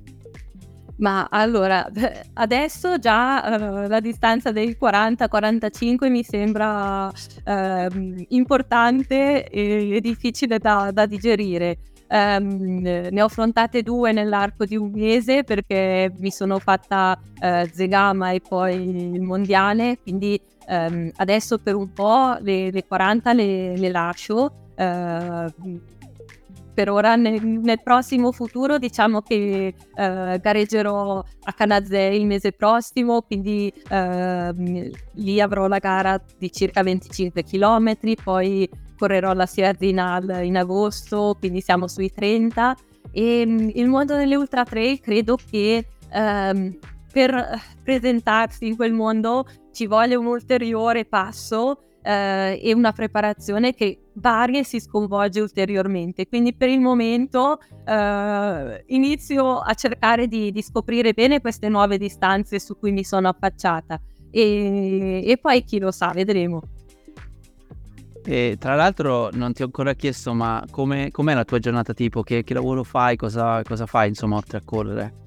Ma allora, adesso già uh, la distanza dei 40-45 mi sembra uh, importante e, e difficile da, da digerire. Um, ne ho affrontate due nell'arco di un mese perché mi sono fatta uh, Zegama e poi il mondiale, quindi um, adesso per un po' le, le 40 le, le lascio. Uh, per ora. Nel, nel, prossimo futuro diciamo che eh, gareggerò a Canazè il mese prossimo, quindi eh, lì avrò la gara di circa 25 km, poi correrò la Sierzinal in agosto, quindi siamo sui 30 e mm, il mondo delle ultra trail credo che ehm, per presentarsi in quel mondo ci vuole un ulteriore passo eh, e una preparazione che varia e si sconvolge ulteriormente. Quindi per il momento eh, inizio a cercare di, di, scoprire bene queste nuove distanze su cui mi sono affacciata e, e poi chi lo sa, vedremo. E tra l'altro non ti ho ancora chiesto, ma come, com'è la tua giornata tipo? Che, che lavoro fai? Cosa, cosa fai insomma oltre a correre?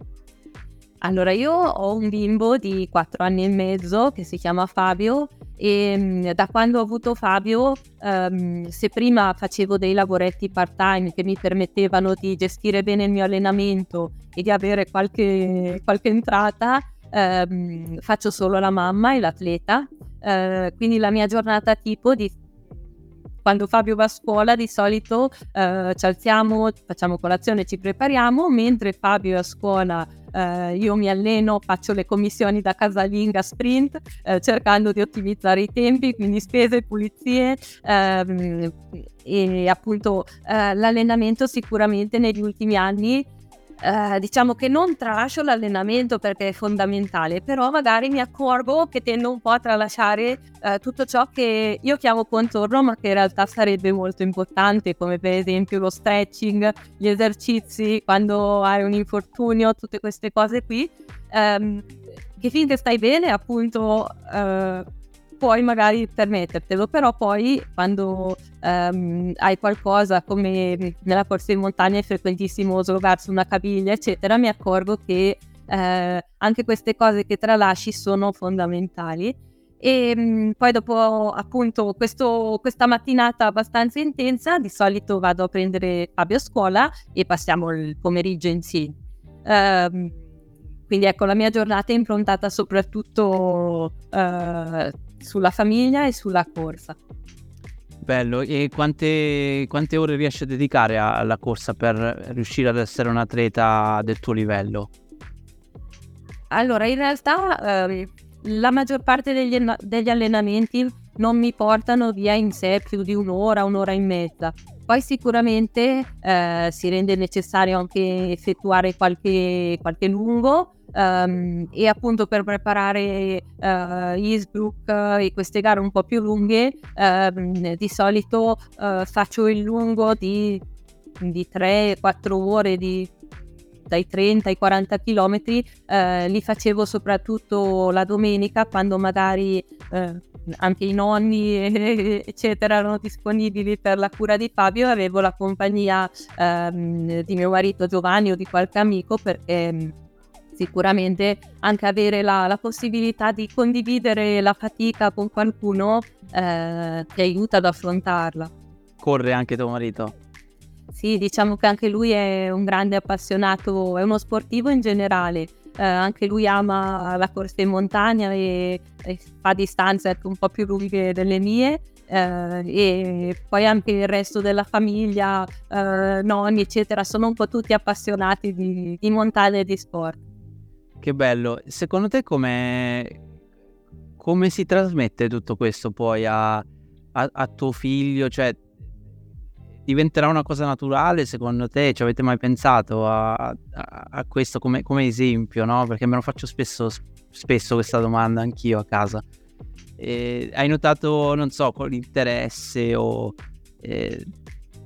Allora, io ho un bimbo di 4 anni e mezzo che si chiama Fabio e mm, da quando ho avuto Fabio, um, se prima facevo dei lavoretti part-time che mi permettevano di gestire bene il mio allenamento e di avere qualche, qualche entrata, um, faccio solo la mamma e l'atleta. Uh, quindi la mia giornata tipo di quando Fabio va a scuola di solito uh, ci alziamo, facciamo colazione, ci prepariamo, mentre Fabio è a scuola Uh, io mi alleno, faccio le commissioni da casalinga sprint, uh, cercando di ottimizzare i tempi, quindi spese pulizie. Um, e appunto uh, l'allenamento sicuramente negli ultimi anni eh, diciamo che non tralascio l'allenamento perché è fondamentale, però magari mi accorgo che tendo un po' a tralasciare eh, tutto ciò che io chiamo contorno, ma che in realtà sarebbe molto importante, come per esempio lo stretching, gli esercizi, quando hai un infortunio, tutte queste cose qui, ehm, che finché stai bene, appunto... Eh, puoi magari permettertelo, però poi quando um, hai qualcosa come nella corsa in montagna è frequentissimo slogarsi una caviglia, eccetera, mi accorgo che eh, anche queste cose che tralasci sono fondamentali. E mh, poi dopo appunto questo, questa mattinata abbastanza intensa, di solito vado a prendere Fabio a scuola e passiamo il pomeriggio insieme. Um, quindi ecco, la mia giornata è improntata soprattutto uh, sulla famiglia e sulla corsa. Bello, e quante, quante ore riesci a dedicare alla corsa per riuscire ad essere un atleta del tuo livello? Allora, in realtà eh, la maggior parte degli, degli, allenamenti non mi portano via in sé più di un'ora, un'ora e mezza. Poi sicuramente eh, si rende necessario anche effettuare qualche, qualche lungo um, e appunto per preparare uh, Eastbrook e queste gare un po' più lunghe um, di solito uh, faccio il lungo di, di 3-4 ore di dai 30 ai 40 km eh, li facevo soprattutto la domenica quando magari eh, anche i nonni eccetera erano disponibili per la cura di Fabio avevo la compagnia ehm, di mio marito Giovanni o di qualche amico perché sicuramente anche avere la, la, possibilità di condividere la fatica con qualcuno eh, ti aiuta ad affrontarla. Corre anche tuo marito? Sì, diciamo che anche lui è un grande appassionato, è uno sportivo in generale. Eh, anche lui ama la corsa in montagna e, e fa distanze un po' più lunghe delle mie. Eh, e poi anche il resto della famiglia, eh, nonni, eccetera, sono un po' tutti appassionati di, di montagna e di sport. Che bello. Secondo te come, come si trasmette tutto questo poi a, a, a, tuo figlio? Cioè, diventerà una cosa naturale secondo te? Ci avete mai pensato a, a questo come, come, esempio, no? Perché me lo faccio spesso, spesso questa domanda anch'io a casa. E hai notato, non so, l'interesse o eh,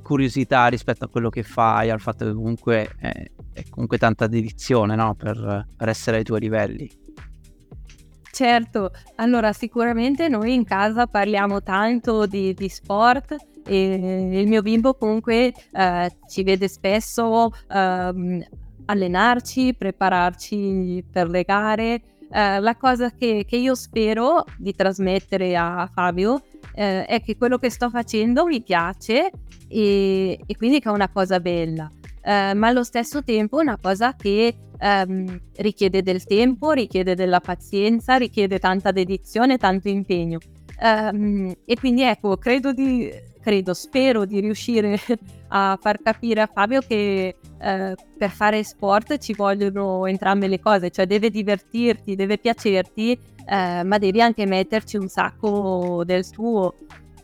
curiosità rispetto a quello che fai, al fatto che comunque eh, è comunque tanta dedizione no? per, per essere ai tuoi livelli. Certo, allora sicuramente noi in casa parliamo tanto di, di sport e il mio bimbo comunque eh, ci vede spesso eh, allenarci, prepararci per le gare. Eh, la cosa che, che, io spero di trasmettere a Fabio eh, è che quello che sto facendo mi piace e, e quindi che è una cosa bella. Eh, ma allo stesso tempo è una cosa che ehm, richiede del tempo, richiede della pazienza, richiede tanta dedizione, tanto impegno. Um, e quindi ecco, credo di, credo, spero di riuscire a far capire a Fabio che eh, per fare sport ci vogliono entrambe le cose, cioè deve divertirti, deve piacerti, eh, ma devi anche metterci un sacco del tuo.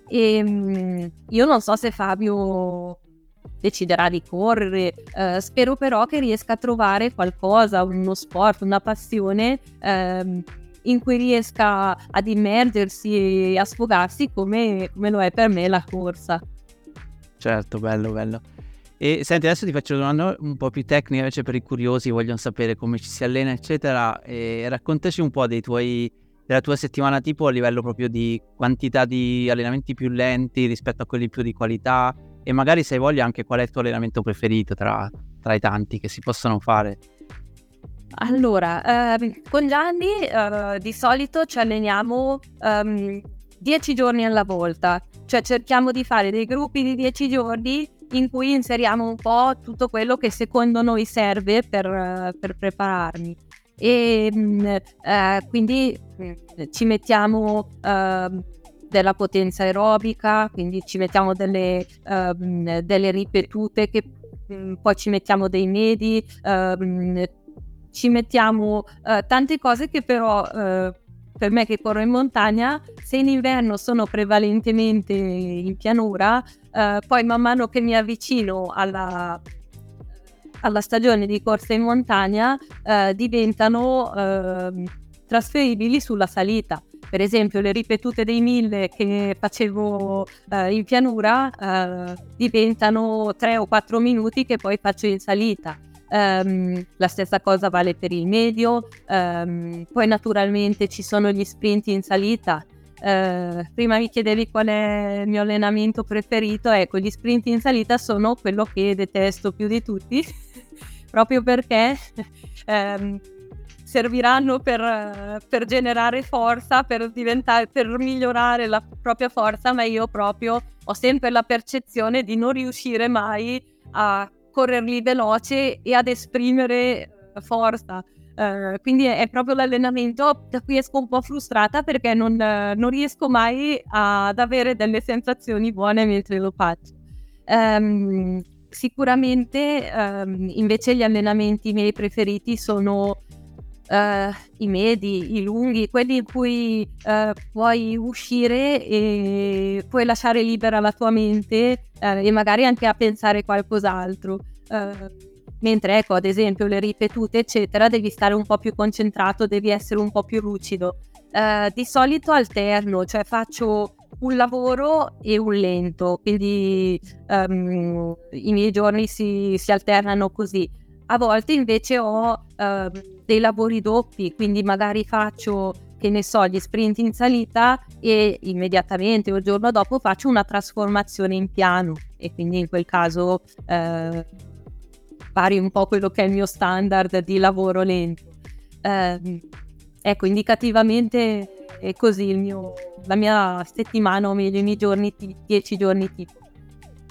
E um, io non so se Fabio deciderà di correre. Eh, spero però che riesca a trovare qualcosa, uno sport, una passione ehm, in cui riesca ad immergersi e a sfogarsi come, come lo è per me la corsa. Certo, bello, bello. E senti, adesso ti faccio una domanda un po' più tecnica, invece per i curiosi vogliono sapere come ci si allena, eccetera. E raccontaci un po' tuoi, della tua settimana tipo a livello proprio di quantità di allenamenti più lenti rispetto a quelli più di qualità, e magari se hai voglia anche qual è il tuo allenamento preferito tra, tra i tanti che si possono fare. Allora, eh, con Gianni eh, di solito ci alleniamo um, 10 giorni alla volta, cioè cerchiamo di fare dei gruppi di 10 giorni in cui inseriamo un po' tutto quello che secondo noi serve per, per prepararmi. E mm, eh, quindi mm, ci mettiamo ehm, della potenza aerobica, quindi ci mettiamo delle, uh, delle ripetute che um, poi ci mettiamo dei medi, uh, ci mettiamo uh, tante cose che però eh, per me che corro in montagna, se in inverno sono prevalentemente in pianura, poi man mano che mi avvicino alla, alla stagione di corsa in montagna eh, diventano eh, trasferibili sulla salita. Per esempio le ripetute dei mille che facevo eh, in pianura eh, diventano 3 o 4 minuti che poi faccio in salita. Um, la stessa cosa vale per il medio, um, poi naturalmente ci sono gli sprint in salita. Uh, prima mi chiedevi qual è il mio allenamento preferito, ecco, gli sprint in salita sono quello che detesto più di tutti, proprio perché um, serviranno per, per, generare forza, per, per migliorare la propria forza, ma io proprio ho sempre la percezione di non riuscire mai a correrli veloce e ad esprimere eh, forza. Uh, quindi è, proprio l'allenamento da cui esco un po' frustrata perché non, uh, non riesco mai ad avere delle sensazioni buone mentre lo faccio. Um, sicuramente um, invece gli allenamenti miei preferiti sono Uh, i medi, i lunghi, quelli in cui uh, puoi uscire e puoi lasciare libera la tua mente uh, e magari anche a pensare qualcos'altro. mentre ecco, ad esempio, le ripetute, eccetera, devi stare un po' più concentrato, devi essere un po' più lucido. di solito alterno, cioè faccio un lavoro e un lento, quindi um, i miei giorni si, si alternano così a volte invece ho uh, dei lavori doppi, quindi magari faccio, che ne so, gli sprint in salita e immediatamente o il giorno dopo faccio una trasformazione in piano e quindi in quel caso uh, pari un po' quello che è il mio standard di lavoro lento. Uh, ecco, indicativamente è così mio, la mia settimana, o meglio i miei giorni, 10 giorni tipo.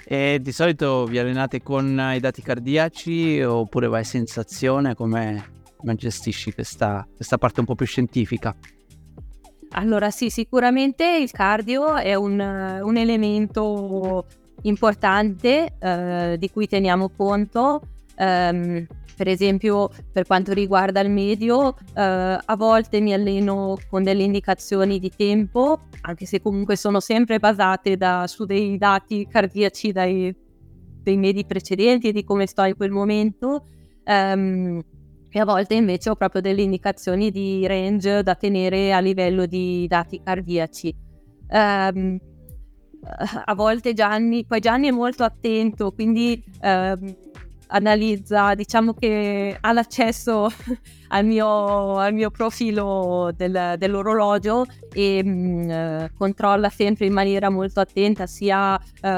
E di solito vi allenate con i dati cardiaci oppure vai sensazione? Come gestisci questa, questa parte un po' più scientifica? Allora sì, sicuramente il cardio è un, un elemento importante eh, di cui teniamo conto. Um, per esempio, per quanto riguarda il medio, eh, a volte mi alleno con delle indicazioni di tempo, anche se comunque sono sempre basate da, su dei dati cardiaci dai, dei medi precedenti e di come sto in quel momento. Um, e a volte invece ho proprio delle indicazioni di range da tenere a livello di dati cardiaci. Um, a volte Gianni, poi Gianni è molto attento, quindi um, analizza, diciamo che ha l'accesso al mio, al mio profilo del, dell'orologio e mh, mm, eh, controlla sempre in maniera molto attenta sia eh,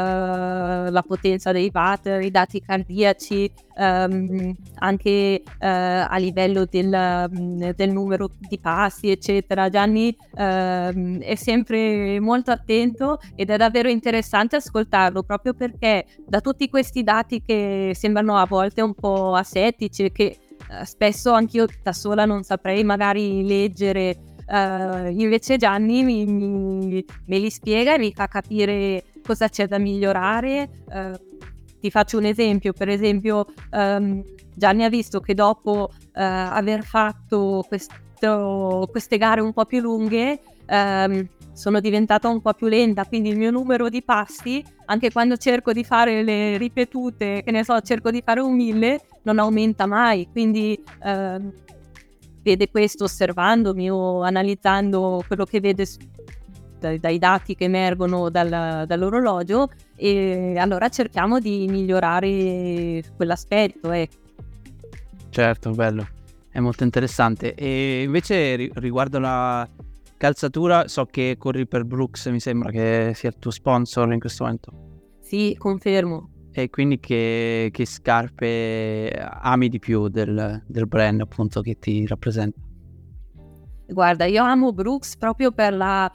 la potenza dei watt, i dati cardiaci, ehm, anche eh, a livello del, mm, del, numero di passi, eccetera. Gianni ehm, è sempre molto attento ed è davvero interessante ascoltarlo proprio perché da tutti questi dati che sembrano a volte un po' asettici, che eh, spesso anch'io da sola non saprei magari leggere, uh, invece Gianni mi, mi, me li spiega e mi fa capire cosa c'è da migliorare. Uh, ti faccio un esempio, per esempio um, Gianni ha visto che dopo uh, aver fatto questo, queste gare un po' più lunghe, um, sono diventata un po' più lenta, quindi il mio numero di passi, anche quando cerco di fare le ripetute, che ne so, cerco di fare un mille, non aumenta mai, quindi eh, vede questo osservandomi o analizzando quello che vede dai, dai dati che emergono dal, dall'orologio e allora cerchiamo di migliorare quell'aspetto. Eh. Certo, bello, è molto interessante. E invece riguardo la calzatura, so che corri per Brooks, mi sembra che sia il tuo sponsor in questo momento. Sì, confermo. E quindi che, che scarpe ami di più del, del brand appunto che ti rappresenta? Guarda, io amo Brooks proprio per la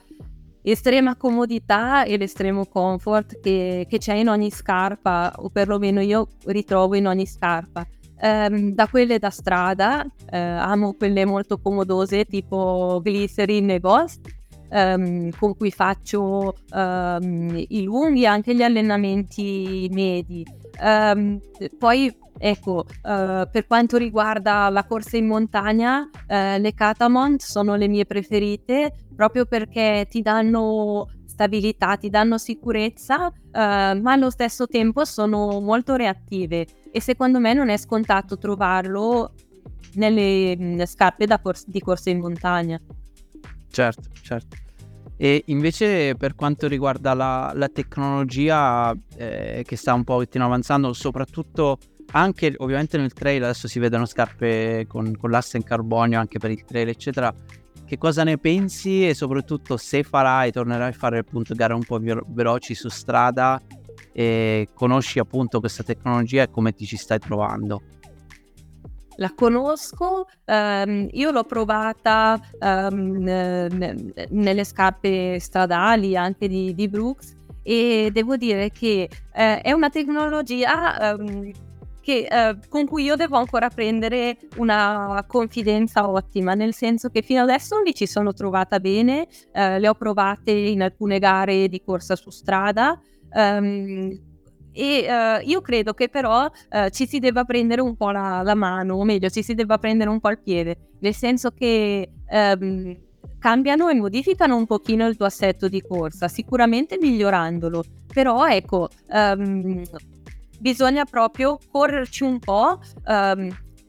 estrema comodità e l'estremo comfort che, che, c'è in ogni scarpa, o perlomeno io ritrovo in ogni scarpa. Um, da quelle da strada, uh, amo quelle molto comodose tipo Glycerin e Ghost, um, con cui faccio um, i lunghi e anche gli allenamenti medi. poi Ecco, uh, per quanto riguarda la corsa in montagna, uh, le Catamount sono le mie preferite proprio perché ti danno stabilità, ti danno sicurezza, uh, ma allo stesso tempo sono molto reattive e secondo me non è scontato trovarlo nelle, nelle scarpe cors- di corsa in montagna. Certo, certo. E invece per quanto riguarda la, la tecnologia eh, che sta un po' avanzando, soprattutto anche ovviamente nel trail, adesso si vedono scarpe con, con l'asse in carbonio anche per il trail, eccetera. Che cosa ne pensi e soprattutto se farai, tornerai a fare appunto gare un po' velo- veloci su strada e conosci appunto questa tecnologia e come ti ci stai trovando? la conosco, ehm, io l'ho provata ehm, nelle scarpe stradali anche di, di, Brooks e devo dire che eh, è una tecnologia ehm, che, eh, con cui io devo ancora prendere una confidenza ottima, nel senso che fino adesso mi ci sono trovata bene, eh, le ho provate in alcune gare di corsa su strada. Um, e uh, io credo che però uh, ci si debba prendere un po' la, la, mano, o meglio, ci si debba prendere un po' il piede, nel senso che um, cambiano e modificano un pochino il tuo assetto di corsa, sicuramente migliorandolo, però ecco, um, bisogna proprio correrci un po'.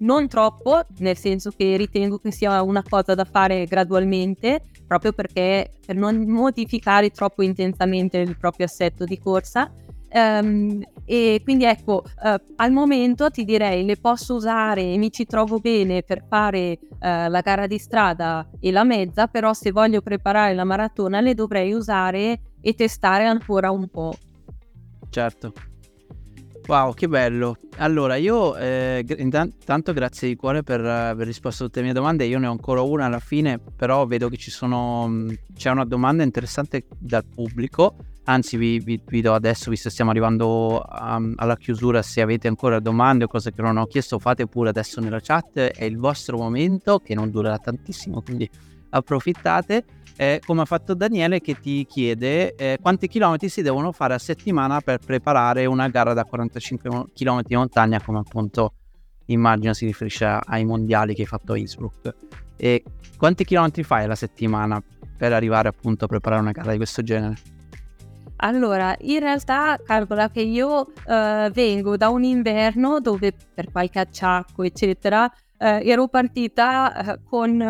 non troppo, nel senso che ritengo che sia una cosa da fare gradualmente, proprio perché per non modificare troppo intensamente il proprio assetto di corsa, Um, e quindi ecco, uh, al momento ti direi le posso usare e mi ci trovo bene per fare uh, la gara di strada e la mezza, però se voglio preparare la maratona le dovrei usare e testare ancora un po'. Certo. Wow, che bello. Allora, io eh, intanto grazie di cuore per aver risposto a tutte le mie domande. Io ne ho ancora una alla fine, però vedo che sono, c'è una domanda interessante dal pubblico Anzi, vi, vi, vi, do adesso, visto che stiamo arrivando um, alla chiusura, se avete ancora domande o cose che non ho chiesto, fate pure adesso nella chat. È il vostro momento, che non durerà tantissimo, quindi approfittate. Eh, come ha fatto Daniele, che ti chiede eh, quanti chilometri si devono fare a settimana per preparare una gara da 45 km di montagna, come appunto immagino si riferisce ai mondiali che hai fatto a Innsbruck. E quanti chilometri fai alla settimana per arrivare appunto a preparare una gara di questo genere? Allora, in realtà calcola che io eh, vengo da un inverno dove per qualche acciacco, eccetera, eh, ero partita eh, con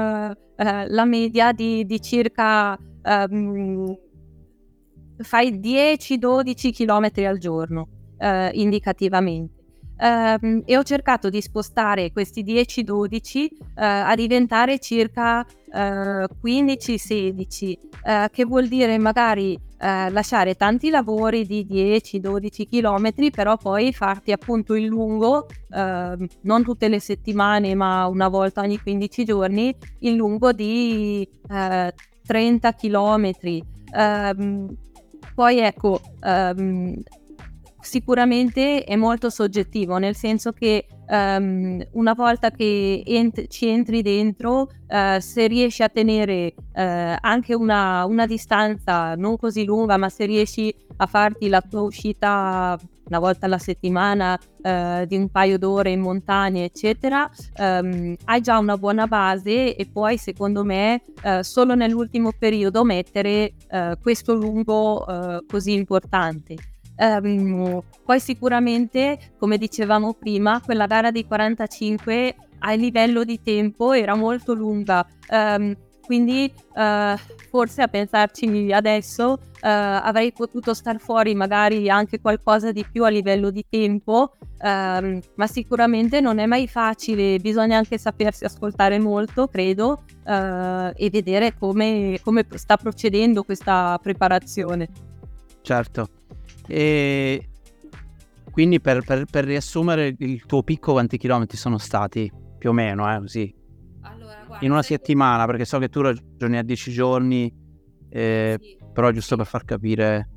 eh, eh, la media di, di circa ehm, fai 10-12 km al giorno, eh, indicativamente. Um, e ho cercato di spostare questi 10-12 uh, a diventare circa uh, 15-16, uh, che vuol dire magari uh, lasciare tanti lavori di 10-12 km, però poi farti appunto il lungo, uh, non tutte le settimane, ma una volta ogni 15 giorni, il lungo di 30 uh, km. Um, poi ecco, um, sicuramente è molto soggettivo, nel senso che um, una volta che ent- ci entri dentro, uh, se riesci a tenere uh, anche una, una, distanza non così lunga, ma se riesci a farti la tua uscita una volta alla settimana uh, di un paio d'ore in montagna, eccetera, um, hai già una buona base e puoi, secondo me, solo nell'ultimo periodo mettere questo lungo così importante. Um, poi sicuramente, come dicevamo prima, quella gara dei 45 a livello di tempo era molto lunga. Um, quindi uh, forse a pensarci adesso uh, avrei potuto star fuori magari anche qualcosa di più a livello di tempo, um, ma sicuramente non è mai facile, bisogna anche sapersi ascoltare molto, credo, uh, e vedere come, come sta procedendo questa preparazione. Certo, e quindi per, per, per, riassumere il tuo picco quanti chilometri sono stati? Più o meno, eh, così. Allora, guarda, In una settimana, perché so che tu ragioni a 10 giorni, eh, sì. però giusto per far capire...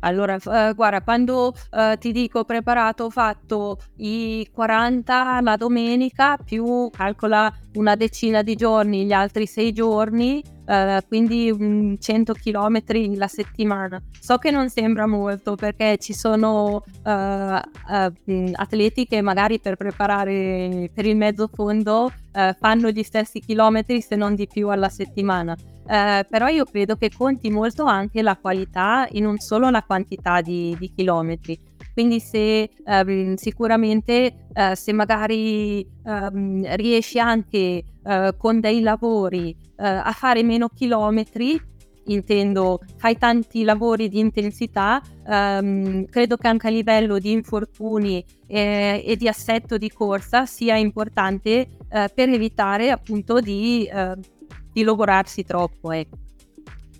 Allora, uh, guarda, quando uh, ti dico preparato, ho fatto i 40 la domenica più calcola una decina di giorni, gli altri 6 giorni, uh, quindi um, 100 km la settimana. So che non sembra molto perché ci sono atleti che magari per preparare per il mezzo fondo fanno gli stessi chilometri se non di più alla settimana. Eh, però io credo che conti molto anche la qualità e non solo la quantità di, di chilometri. Quindi se um, sicuramente uh, se magari um, riesci anche uh, con dei lavori uh, a fare meno chilometri, intendo fai tanti lavori di intensità, um, credo che anche a livello di infortuni e, e di assetto di corsa sia importante per evitare appunto di, di lavorarsi troppo. Ecco.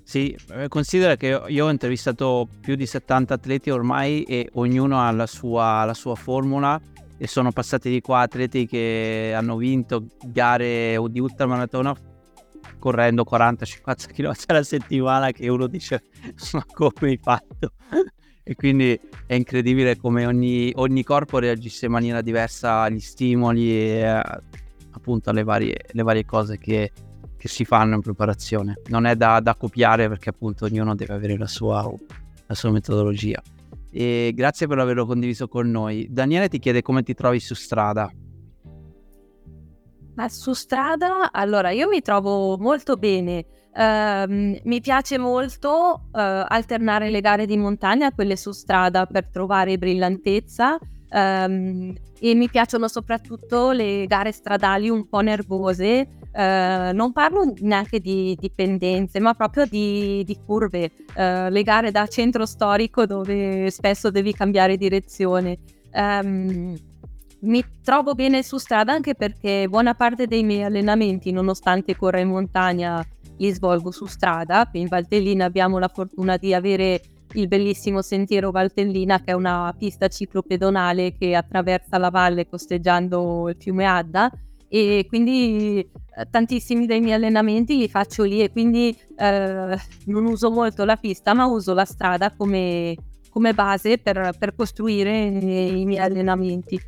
Sì, eh, considera che io ho intervistato più di 70 atleti ormai e ognuno ha la sua, la sua formula e sono passati di qua atleti che hanno vinto gare di ultramaratona correndo 40-50 km alla settimana che uno dice ma come hai fatto? e quindi è incredibile come ogni, ogni, corpo reagisce in maniera diversa agli stimoli e appunto alle varie, varie cose che, che si fanno in preparazione. Non è da, da copiare perché appunto ognuno deve avere la sua, la sua metodologia. E grazie per averlo condiviso con noi. Daniele ti chiede come ti trovi su strada. Ma su strada, allora io mi trovo molto bene. Uh, mi piace molto uh, alternare le gare di montagna a quelle su strada per trovare brillantezza um, e mi piacciono soprattutto le gare stradali un po' nervose Uh, non parlo neanche di dipendenze, ma proprio di, di curve, uh, le gare da centro storico dove spesso devi cambiare direzione. Um, mi trovo bene su strada anche perché buona parte dei miei allenamenti, nonostante corra in montagna, li svolgo su strada. In Valtellina abbiamo la fortuna di avere il bellissimo sentiero Valtellina, che è una pista ciclopedonale che attraversa la valle costeggiando il fiume Adda e quindi eh, tantissimi dei miei allenamenti li faccio lì e quindi eh, non uso molto la pista ma uso la strada come, come base per, per, costruire i miei allenamenti.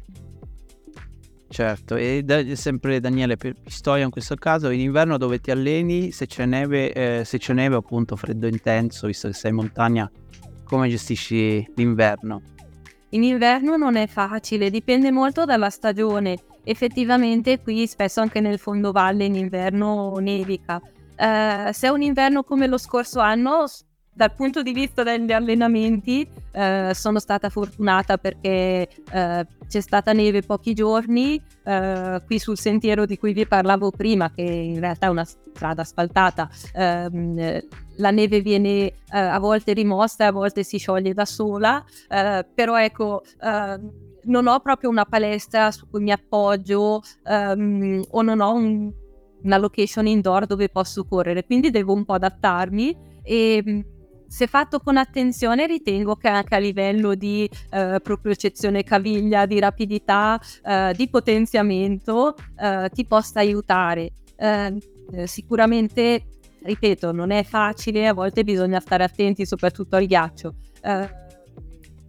Certo, e da, sempre Daniele per Pistoia in questo caso, in inverno dove ti alleni, se c'è neve, eh, se c'è neve appunto freddo intenso, visto che sei in montagna, come gestisci l'inverno? In inverno non è facile, dipende molto dalla stagione effettivamente qui spesso anche nel fondovalle in inverno nevica. Uh, se è un inverno come lo scorso anno, dal punto di vista degli allenamenti, uh, sono stata fortunata perché uh, c'è stata neve pochi giorni qui sul sentiero di cui vi parlavo prima, che in realtà è una strada asfaltata. Ehm, la neve viene a volte rimossa a volte si scioglie da sola, però ecco ehm, non ho proprio una palestra su cui mi appoggio um, o non ho un, una location indoor dove posso correre, quindi devo un po' adattarmi e mm, se fatto con attenzione ritengo che anche a livello di eh, propriocezione caviglia, di rapidità, eh, di potenziamento eh, ti possa aiutare. Ehm, sicuramente, ripeto, non è facile, a volte bisogna stare attenti soprattutto al ghiaccio.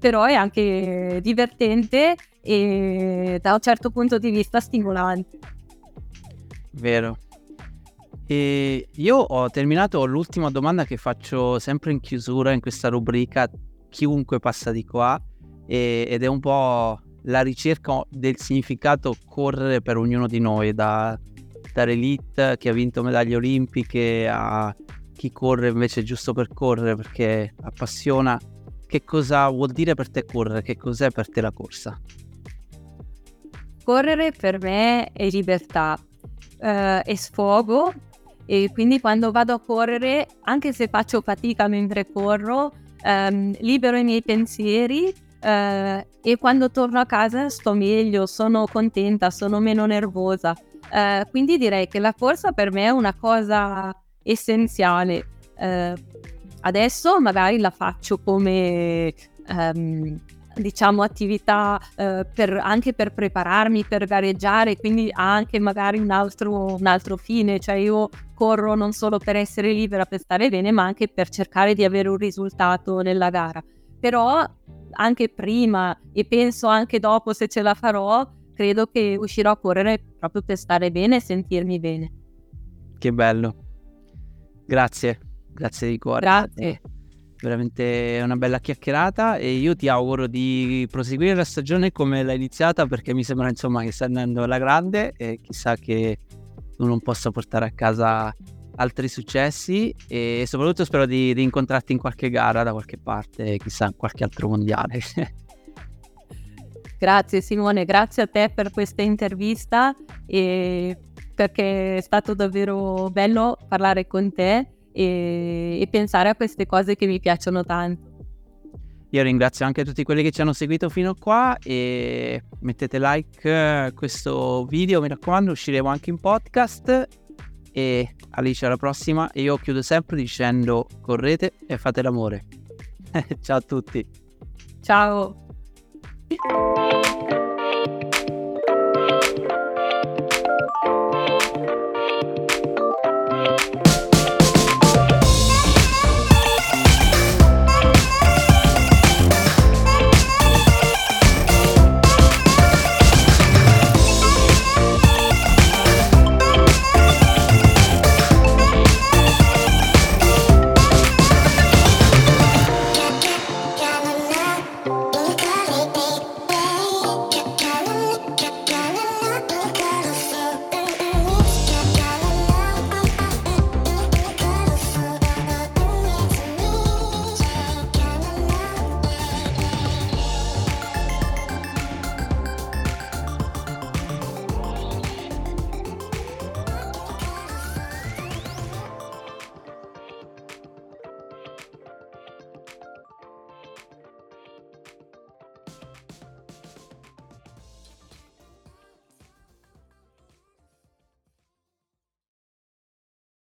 Però è anche divertente e da un certo punto di vista stimolante. Vero. E io ho terminato l'ultima domanda che faccio sempre in chiusura in questa rubrica, chiunque passa di qua, e, ed è un po' la ricerca del significato correre per ognuno di noi, da, dall'elite che ha vinto medaglie olimpiche a chi corre invece giusto per correre perché appassiona che cosa vuol dire per te correre? Che cos'è per te la corsa? Correre per me è libertà, eh, è sfogo e quindi quando vado a correre, anche se faccio fatica mentre corro, ehm, libero i miei pensieri eh, e quando torno a casa sto meglio, sono contenta, sono meno nervosa. Eh, quindi direi che la corsa per me è una cosa essenziale. Eh, Adesso magari la faccio come um, diciamo attività uh, per, anche per prepararmi per gareggiare, quindi ha anche magari un altro, un altro fine, cioè io corro non solo per essere libera, per stare bene, ma anche per cercare di avere un risultato nella gara. Però anche prima e penso anche dopo se ce la farò, credo che uscirò a correre proprio per stare bene e sentirmi bene. Che bello. Grazie. Grazie di cuore. Grazie. Veramente una bella chiacchierata e io ti auguro di proseguire la stagione come l'hai iniziata perché mi sembra insomma che stai andando alla grande e chissà che tu non possa portare a casa altri successi e soprattutto spero di rincontrarti in qualche gara da qualche parte, chissà, in qualche altro mondiale. grazie Simone, grazie a te per questa intervista e perché è stato davvero bello parlare con te e, e pensare a queste cose che mi piacciono tanto. Io ringrazio anche tutti quelli che ci hanno seguito fino a qua e mettete like a questo video, mi raccomando, usciremo anche in podcast e Alice alla prossima e io chiudo sempre dicendo correte e fate l'amore. Ciao a tutti. Ciao.